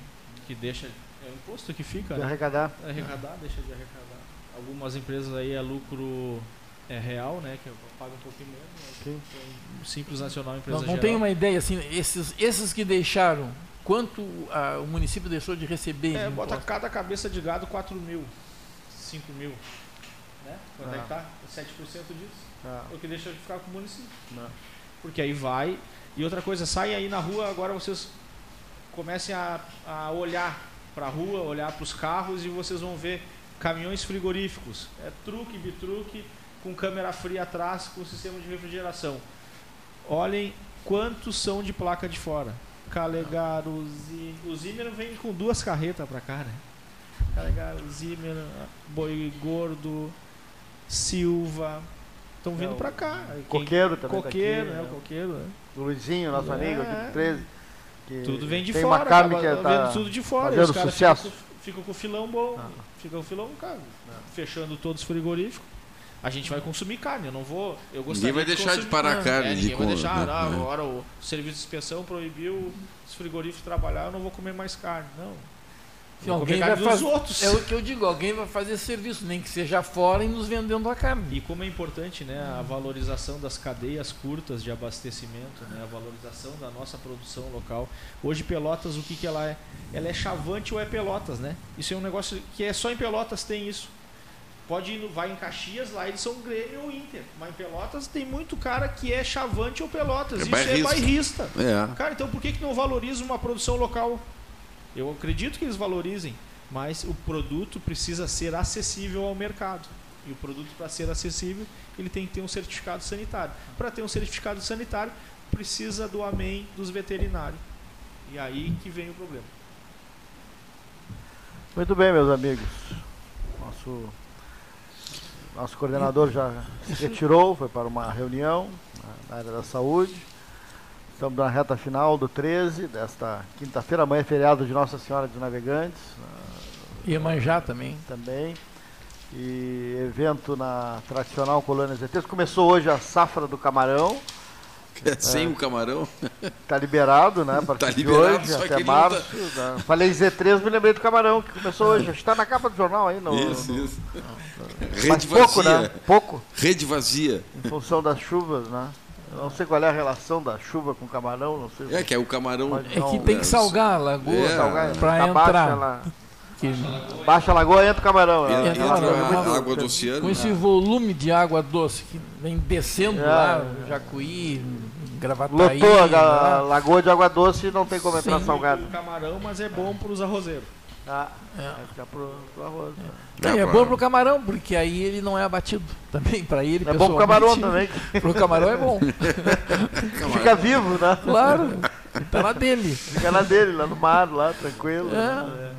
que deixa. É o imposto que fica. De né? arrecadar. Arrecadar, deixa de arrecadar. Algumas empresas aí é lucro é real, né? Que paga um pouquinho menos. Sim. Então, Simples Nacional, empresa Não, não geral. tem uma ideia assim, esses, esses que deixaram, quanto ah, o município deixou de receber? É, de bota imposto? cada cabeça de gado 4 mil, 5 mil. Né? Quanto é Ah. que tá? 7% disso. Ah. É o que deixa de ficar com o município. Porque aí vai. E outra coisa, saem aí na rua, agora vocês comecem a, a olhar para a rua, olhar para os carros e vocês vão ver caminhões frigoríficos. É truque, bitruque, com câmera fria atrás, com sistema de refrigeração. Olhem quantos são de placa de fora. Calegar, o Zimmer. O Zimmer vem com duas carretas para cá, né? Calegar, o Zimmer, Boi Gordo, Silva. Estão vindo É, para cá. Coqueiro também tá Coqueiro, aqui, né? né? O coqueiro, né? O Luizinho, nosso É. amigo aqui do 13. que Tudo vem de fora, uma carne acaba que tá tudo de fora. fazendo os caras sucesso. ficam, com- ficam com o filão bom, ficam com o filão caro. Fechando todos os frigoríficos. A gente vai consumir carne, eu não vou. Eu gostaria vai deixar de parar Não, carne é, de ninguém vai con- deixar. né? Ah, É. agora o serviço de inspeção proibiu os frigoríficos trabalhar, eu não vou comer mais carne. Não. Se alguém vai fazer, outros. é o que eu digo, alguém vai fazer serviço, nem que seja fora e nos vendendo a carne. E como é importante né, a valorização das cadeias curtas de abastecimento, né, a valorização da nossa produção local. Hoje Pelotas, o que, que ela é? Ela é chavante ou é Pelotas, né? Isso é um negócio que é só em Pelotas tem isso. Pode ir, vai em Caxias, lá eles são Grêmio ou Inter. Mas em Pelotas tem muito cara que é chavante ou Pelotas. É isso bairrista. é bairrista. É. Cara, então por que, que não valoriza uma produção local? Eu acredito que eles valorizem, mas o produto precisa ser acessível ao mercado. E o produto, para ser acessível, ele tem que ter um certificado sanitário. Para ter um certificado sanitário, precisa do amém dos veterinários. E aí que vem o problema. Muito bem, meus amigos. Nosso, nosso coordenador já se retirou, foi para uma reunião na- na área da saúde. Estamos na reta final do 13, desta quinta-feira. Amanhã é feriado de Nossa Senhora dos Navegantes. Iemanjá também. Também. E evento na tradicional Colônia ZT. Começou hoje a safra do camarão. É, sem o camarão. Está liberado, né? A partir Tá de liberado, hoje até março. tá- né? Falei Z3, me lembrei do camarão, que começou hoje. Está na capa do jornal aí. No, Isso, no- isso. Mas Rede pouco, vazia. né? Pouco. Rede vazia. Em função das chuvas, né? Eu não sei qual é a relação da chuva com o camarão, não sei. É que é o camarão. Pode É que tem que salgar a lagoa É. para tá entrar. Ela, Que- baixa a lagoa entra o camarão. né? Entra a água muito- do oceano. com esse volume de água doce que vem descendo É. lá, Jacuí, Gravataí. Lotou a ga- lagoa de água doce e não tem como entrar salgado. O camarão, mas é bom para os arrozeiros. Ah, É. vai ficar pro, pro arroz. né? Não, e é bom pro camarão, porque aí ele não é abatido. Também para ele, É bom pro camarão também. Pro camarão é bom. Fica vivo, né? Claro. Tá lá dele. Fica na dele, lá no mar, lá, tranquilo. É. né?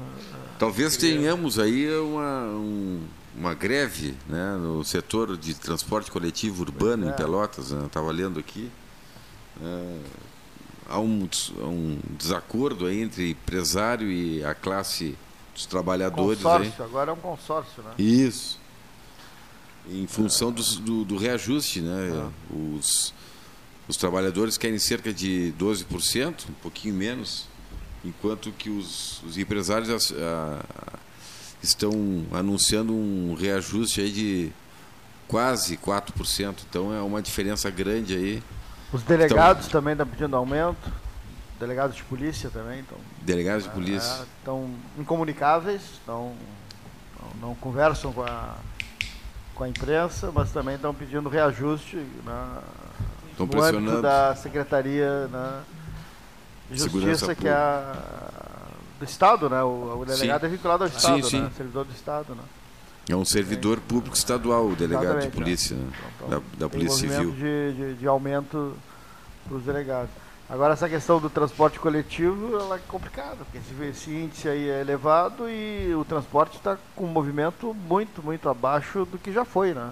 Talvez tenhamos aí uma, um- uma greve né, no setor de transporte coletivo urbano em é. Pelotas. né? Eu estava lendo aqui. É, há um, um desacordo aí entre empresário e a classe dos trabalhadores. aí. Consórcio, agora é um consórcio, né? Isso. Em função dos- do, do reajuste, né? Os, os trabalhadores querem cerca de 12%, um pouquinho menos, enquanto que os, os empresários as- a- estão anunciando um reajuste aí de quase 4%. Então é uma diferença grande aí. Os delegados também estão pedindo aumento. Delegados de polícia também estão. Delegados de polícia. Estão incomunicáveis, estão, não, não conversam com a, com a imprensa, mas também estão pedindo reajuste na, Estão no âmbito da Secretaria né, de Segurança Justiça, que é a, do Estado, né? O, o delegado Sim. é vinculado ao Sim, Estado, sim. né? Servidor do Estado, né? É um servidor público estadual, o delegado de Exatamente, polícia, né? Então, da, da tem Polícia Civil. De, de, de aumento para os delegados. Agora, essa questão do transporte coletivo ela é complicada, porque esse, índice aí é elevado e o transporte está com um movimento muito, muito abaixo do que já foi, né?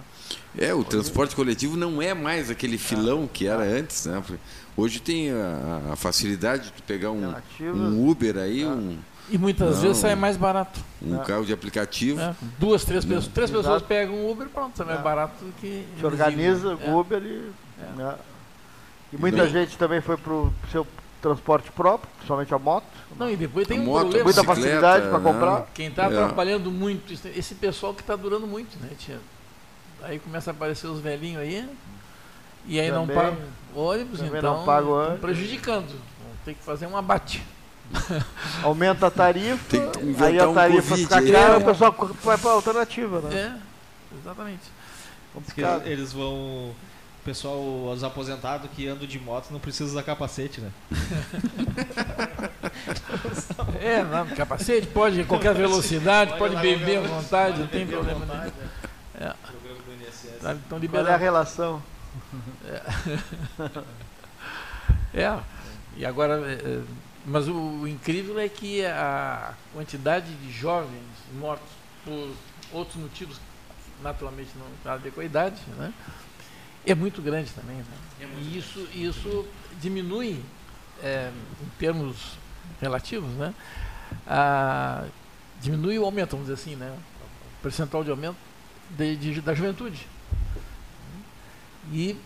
É, o transporte coletivo não é mais aquele filão que era antes, né? Hoje tem a, a facilidade de pegar um, um Uber aí, um. E muitas não, vezes sai mais barato. Um É. carro de aplicativo. É, Duas, três Não. pessoas. Três Exato. pessoas pegam um Uber, pronto, sai mais É. barato do que. Se organiza É. o Uber e. né? E muita gente também foi para o seu transporte próprio, principalmente a moto. Não, e depois tem A um moto, problema. Muita facilidade para né? comprar. Quem está É. trabalhando muito, esse- pessoal que está durando muito, né, tia? Aí começa a aparecer os velhinhos aí, e aí não Também- ônibus, então não pagam tão ônibus. prejudicando. Vão ter que fazer um abate. Aumenta a tarifa, Tem que inventar aí a um tarifa Covid fica cara, É. o pessoal vai para alternativa, né? É, exatamente. Complicado. eles vão. O pessoal, os aposentados que andam de moto não precisam usar capacete, né? É, não, capacete, pode qualquer velocidade, pode andar beber à vontade, pode não tem problema vontade, nenhum. né? É. Tá, Então Qual é a liberado. relação? É. É. E agora, é, é, mas o, incrível é que a quantidade de jovens mortos por outros motivos, naturalmente não tem nada a ver com a idade, né? é muito grande também. Né? E isso, isso diminui, é, em termos relativos, né? a- diminui ou aumenta, vamos dizer assim, né? o percentual de aumento de- de- da juventude. E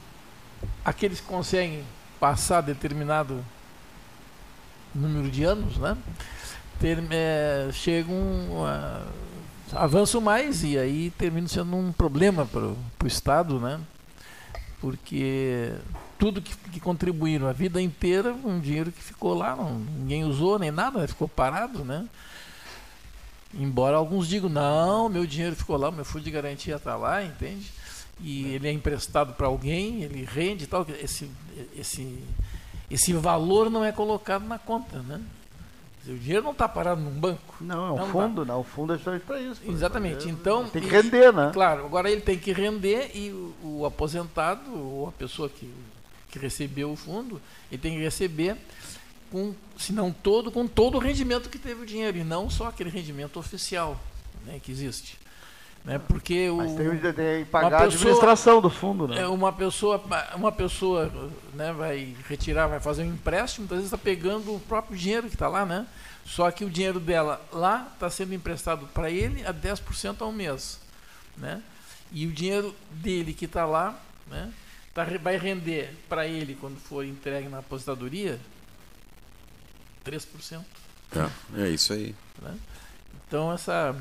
aqueles que conseguem passar determinado número de anos, né? Ter, é, chegam, a, avançam mais e aí termina sendo um problema para o Estado, né? Porque tudo que, que contribuíram a vida inteira, um dinheiro que ficou lá, não, ninguém usou nem nada, né? ficou parado, né? Embora alguns digam, não, meu dinheiro ficou lá, meu fundo de garantia está lá, entende? E ele é emprestado para alguém, ele rende e tal. Esse, esse, esse valor não é colocado na conta, né? O dinheiro não está parado num banco. Não, é um Não fundo, não. O fundo é justamente para isso. Exatamente. fazer- Então Tem que e- render, né? Claro. Agora ele tem que render e o, o aposentado ou a pessoa que, que recebeu o fundo, ele tem que receber com, se não todo, com todo o rendimento que teve o dinheiro e não só aquele rendimento oficial, né, que existe, né? Porque o Mas tem, tem que uma pagar a pessoa- administração do fundo, né? é, uma pessoa, uma pessoa né, vai retirar, vai fazer um empréstimo, muitas vezes está pegando o próprio dinheiro que está lá, né? Só que o dinheiro dela lá está sendo emprestado para ele a 10% ao mês. Né? E o dinheiro dele que está lá né, tá, vai render para ele, quando for entregue na aposentadoria, 3%. É, é isso aí. Né? Então essa.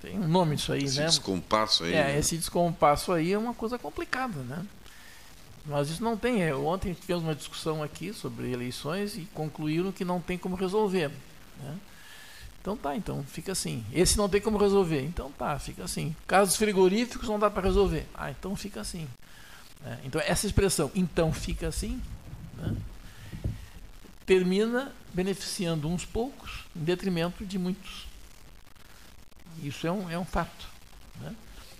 Tem um nome isso aí, Esse né? descompasso aí. É, né? esse descompasso aí é uma coisa complicada, né? Mas isso não tem. é, Ontem tivemos uma discussão aqui sobre eleições e concluíram que não tem como resolver. Né? Então tá, então fica assim. Esse não tem como resolver. Então tá, fica assim. Casos frigoríficos não dá para resolver. Ah, então fica assim. né? Então essa expressão, então fica assim, né? termina beneficiando uns poucos em detrimento de muitos. Isso é um, é um fato. né?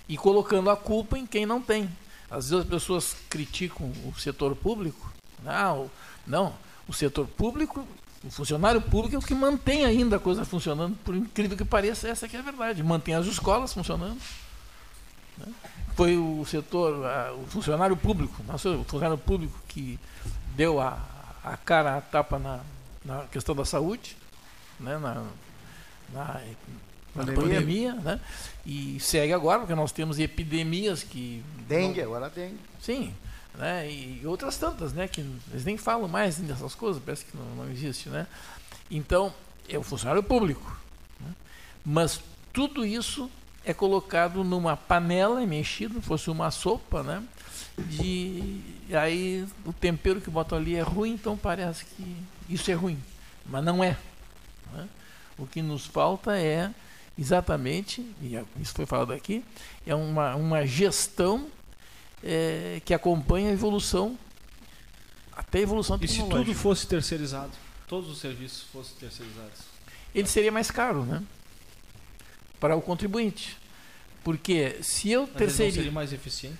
E colocando a culpa em quem não tem. Às vezes as pessoas criticam o setor público. Não, não, o setor público O funcionário público é o que mantém ainda a coisa funcionando, por incrível que pareça, essa que é a verdade. Mantém as escolas funcionando. Né? Foi o setor, a, o funcionário público, o funcionário público que deu a, a cara, a tapa na, na questão da saúde, né? na, na, pandemia, pandemia né? e segue agora, porque nós temos epidemias que. Dengue, não, agora dengue. Sim, né? E outras tantas, né? Que eles nem falam mais dessas coisas, parece que não, não existe, né? Então, é o funcionário público. Né? Mas tudo isso é colocado numa panela e mexido, fosse uma sopa, né? De, aí o tempero que botam ali é ruim, então parece que isso é ruim. Mas não é. Né? O que nos falta é exatamente, e é, isso foi falado aqui, é uma, uma gestão é, que acompanha a evolução, até a evolução tecnológica. E se tudo fosse terceirizado, todos os serviços fossem terceirizados? Ele seria mais caro, né? Para o contribuinte. Porque se eu terceirizo. seria mais eficiente?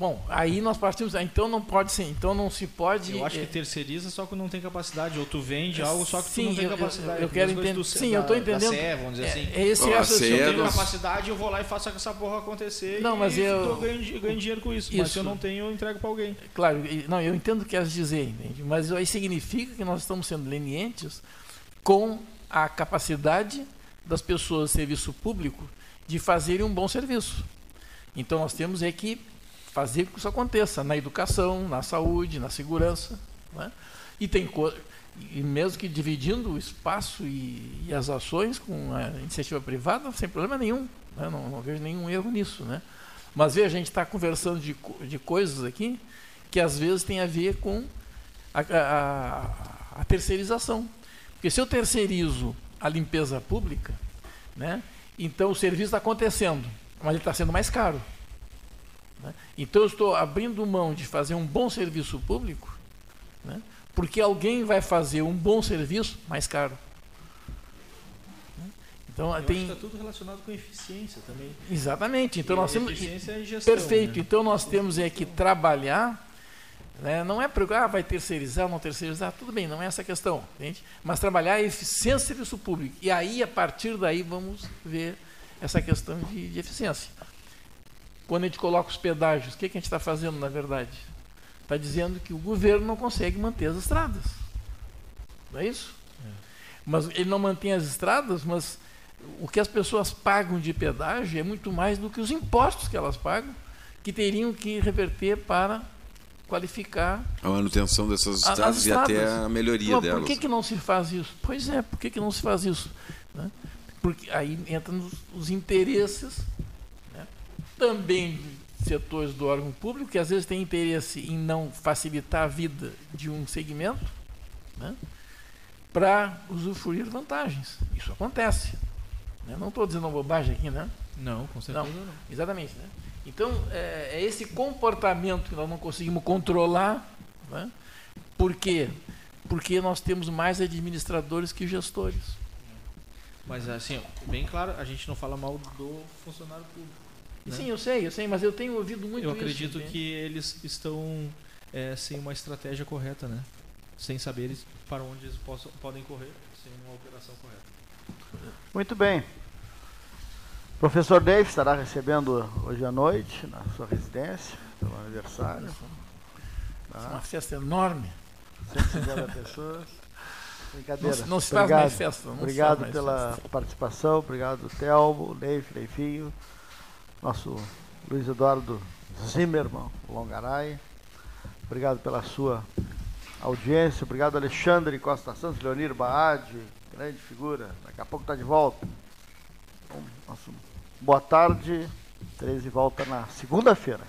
Bom, aí nós partimos. Então não pode ser. Então não se pode. Eu acho que é, terceiriza só que não tem capacidade. Ou tu vende algo só que sim, tu não tem eu, capacidade. Eu, eu quero entender. Sim, da, eu estou entendendo. CE, vamos dizer é, assim. É esse oh, Se eu tenho capacidade, eu vou lá e faço essa porra acontecer. Não, mas eu. eu ganho, ganho dinheiro com isso, isso. Mas se eu não tenho, eu entrego para alguém. Claro, não, eu entendo o que quer dizer, entende? Mas aí significa que nós estamos sendo lenientes com a capacidade das pessoas do serviço público de fazerem um bom serviço. Então nós temos é que fazer com que isso aconteça na educação, na saúde, na segurança. Né? E tem e mesmo que dividindo o espaço e, e, as ações com a iniciativa privada, sem problema nenhum. Né? Não, não, vejo nenhum erro nisso. Né? Mas veja, a gente está conversando de, de coisas aqui que às vezes tem a ver com a, a, a terceirização. Porque se eu terceirizo a limpeza pública, né, então o serviço está acontecendo, mas ele está sendo mais caro. Né? Então eu estou abrindo mão de fazer um bom serviço público, né? porque alguém vai fazer um bom serviço mais caro. Né? Então eu tem está tudo relacionado com eficiência também. Exatamente. Então e nós temos eficiência e gestão, perfeito. Né? Então nós temos é que trabalhar né? Não é para ah, vai terceirizar, não terceirizar, tudo bem, não é essa a questão, entende? mas trabalhar a eficiência do serviço público. E aí, a partir daí, vamos ver essa questão de, de eficiência. Quando a gente coloca os pedágios, o que, que a gente está fazendo na verdade? Está dizendo que o governo não consegue manter as estradas. Não é isso? É. Mas ele não mantém as estradas, mas o que as pessoas pagam de pedágio é muito mais do que os impostos que elas pagam, que teriam que reverter para qualificar a manutenção dessas estradas, e até a melhoria então, delas. Por que, que não se faz isso? Pois é, por que, que não se faz isso? Né? Porque aí entram os interesses também setores do órgão público que às vezes têm interesse em não facilitar a vida de um segmento né, para usufruir vantagens. Isso acontece. Né? Não estou dizendo bobagem aqui, né? Não, com certeza não. não. Exatamente. Né? Então, é, é, esse comportamento que nós não conseguimos controlar. Né? Por quê? Porque nós temos mais administradores que gestores. Mas, assim, bem claro, a gente não fala mal do funcionário público. Né? Sim, eu sei, eu sei, mas eu tenho ouvido muito Eu acredito isso, que eles estão é, sem uma estratégia correta, né? Sem saber para onde eles possam, podem correr, sem uma operação correta. Muito bem. Professor Dave estará recebendo hoje à noite, na sua residência, pelo aniversário. Tá? É uma festa enorme. 150 pessoas. Brincadeira. Não, não se faz obrigado, mais festa. obrigado mais pela festa. participação, obrigado Telmo, Dave, Leifinho nosso Luiz Eduardo Zimmermann Longaray. Obrigado pela sua audiência. Obrigado, Alexandre Costa Santos, Leonir Baade, grande figura. Daqui a pouco está de volta. Nosso, boa tarde. 13 volta na segunda-feira.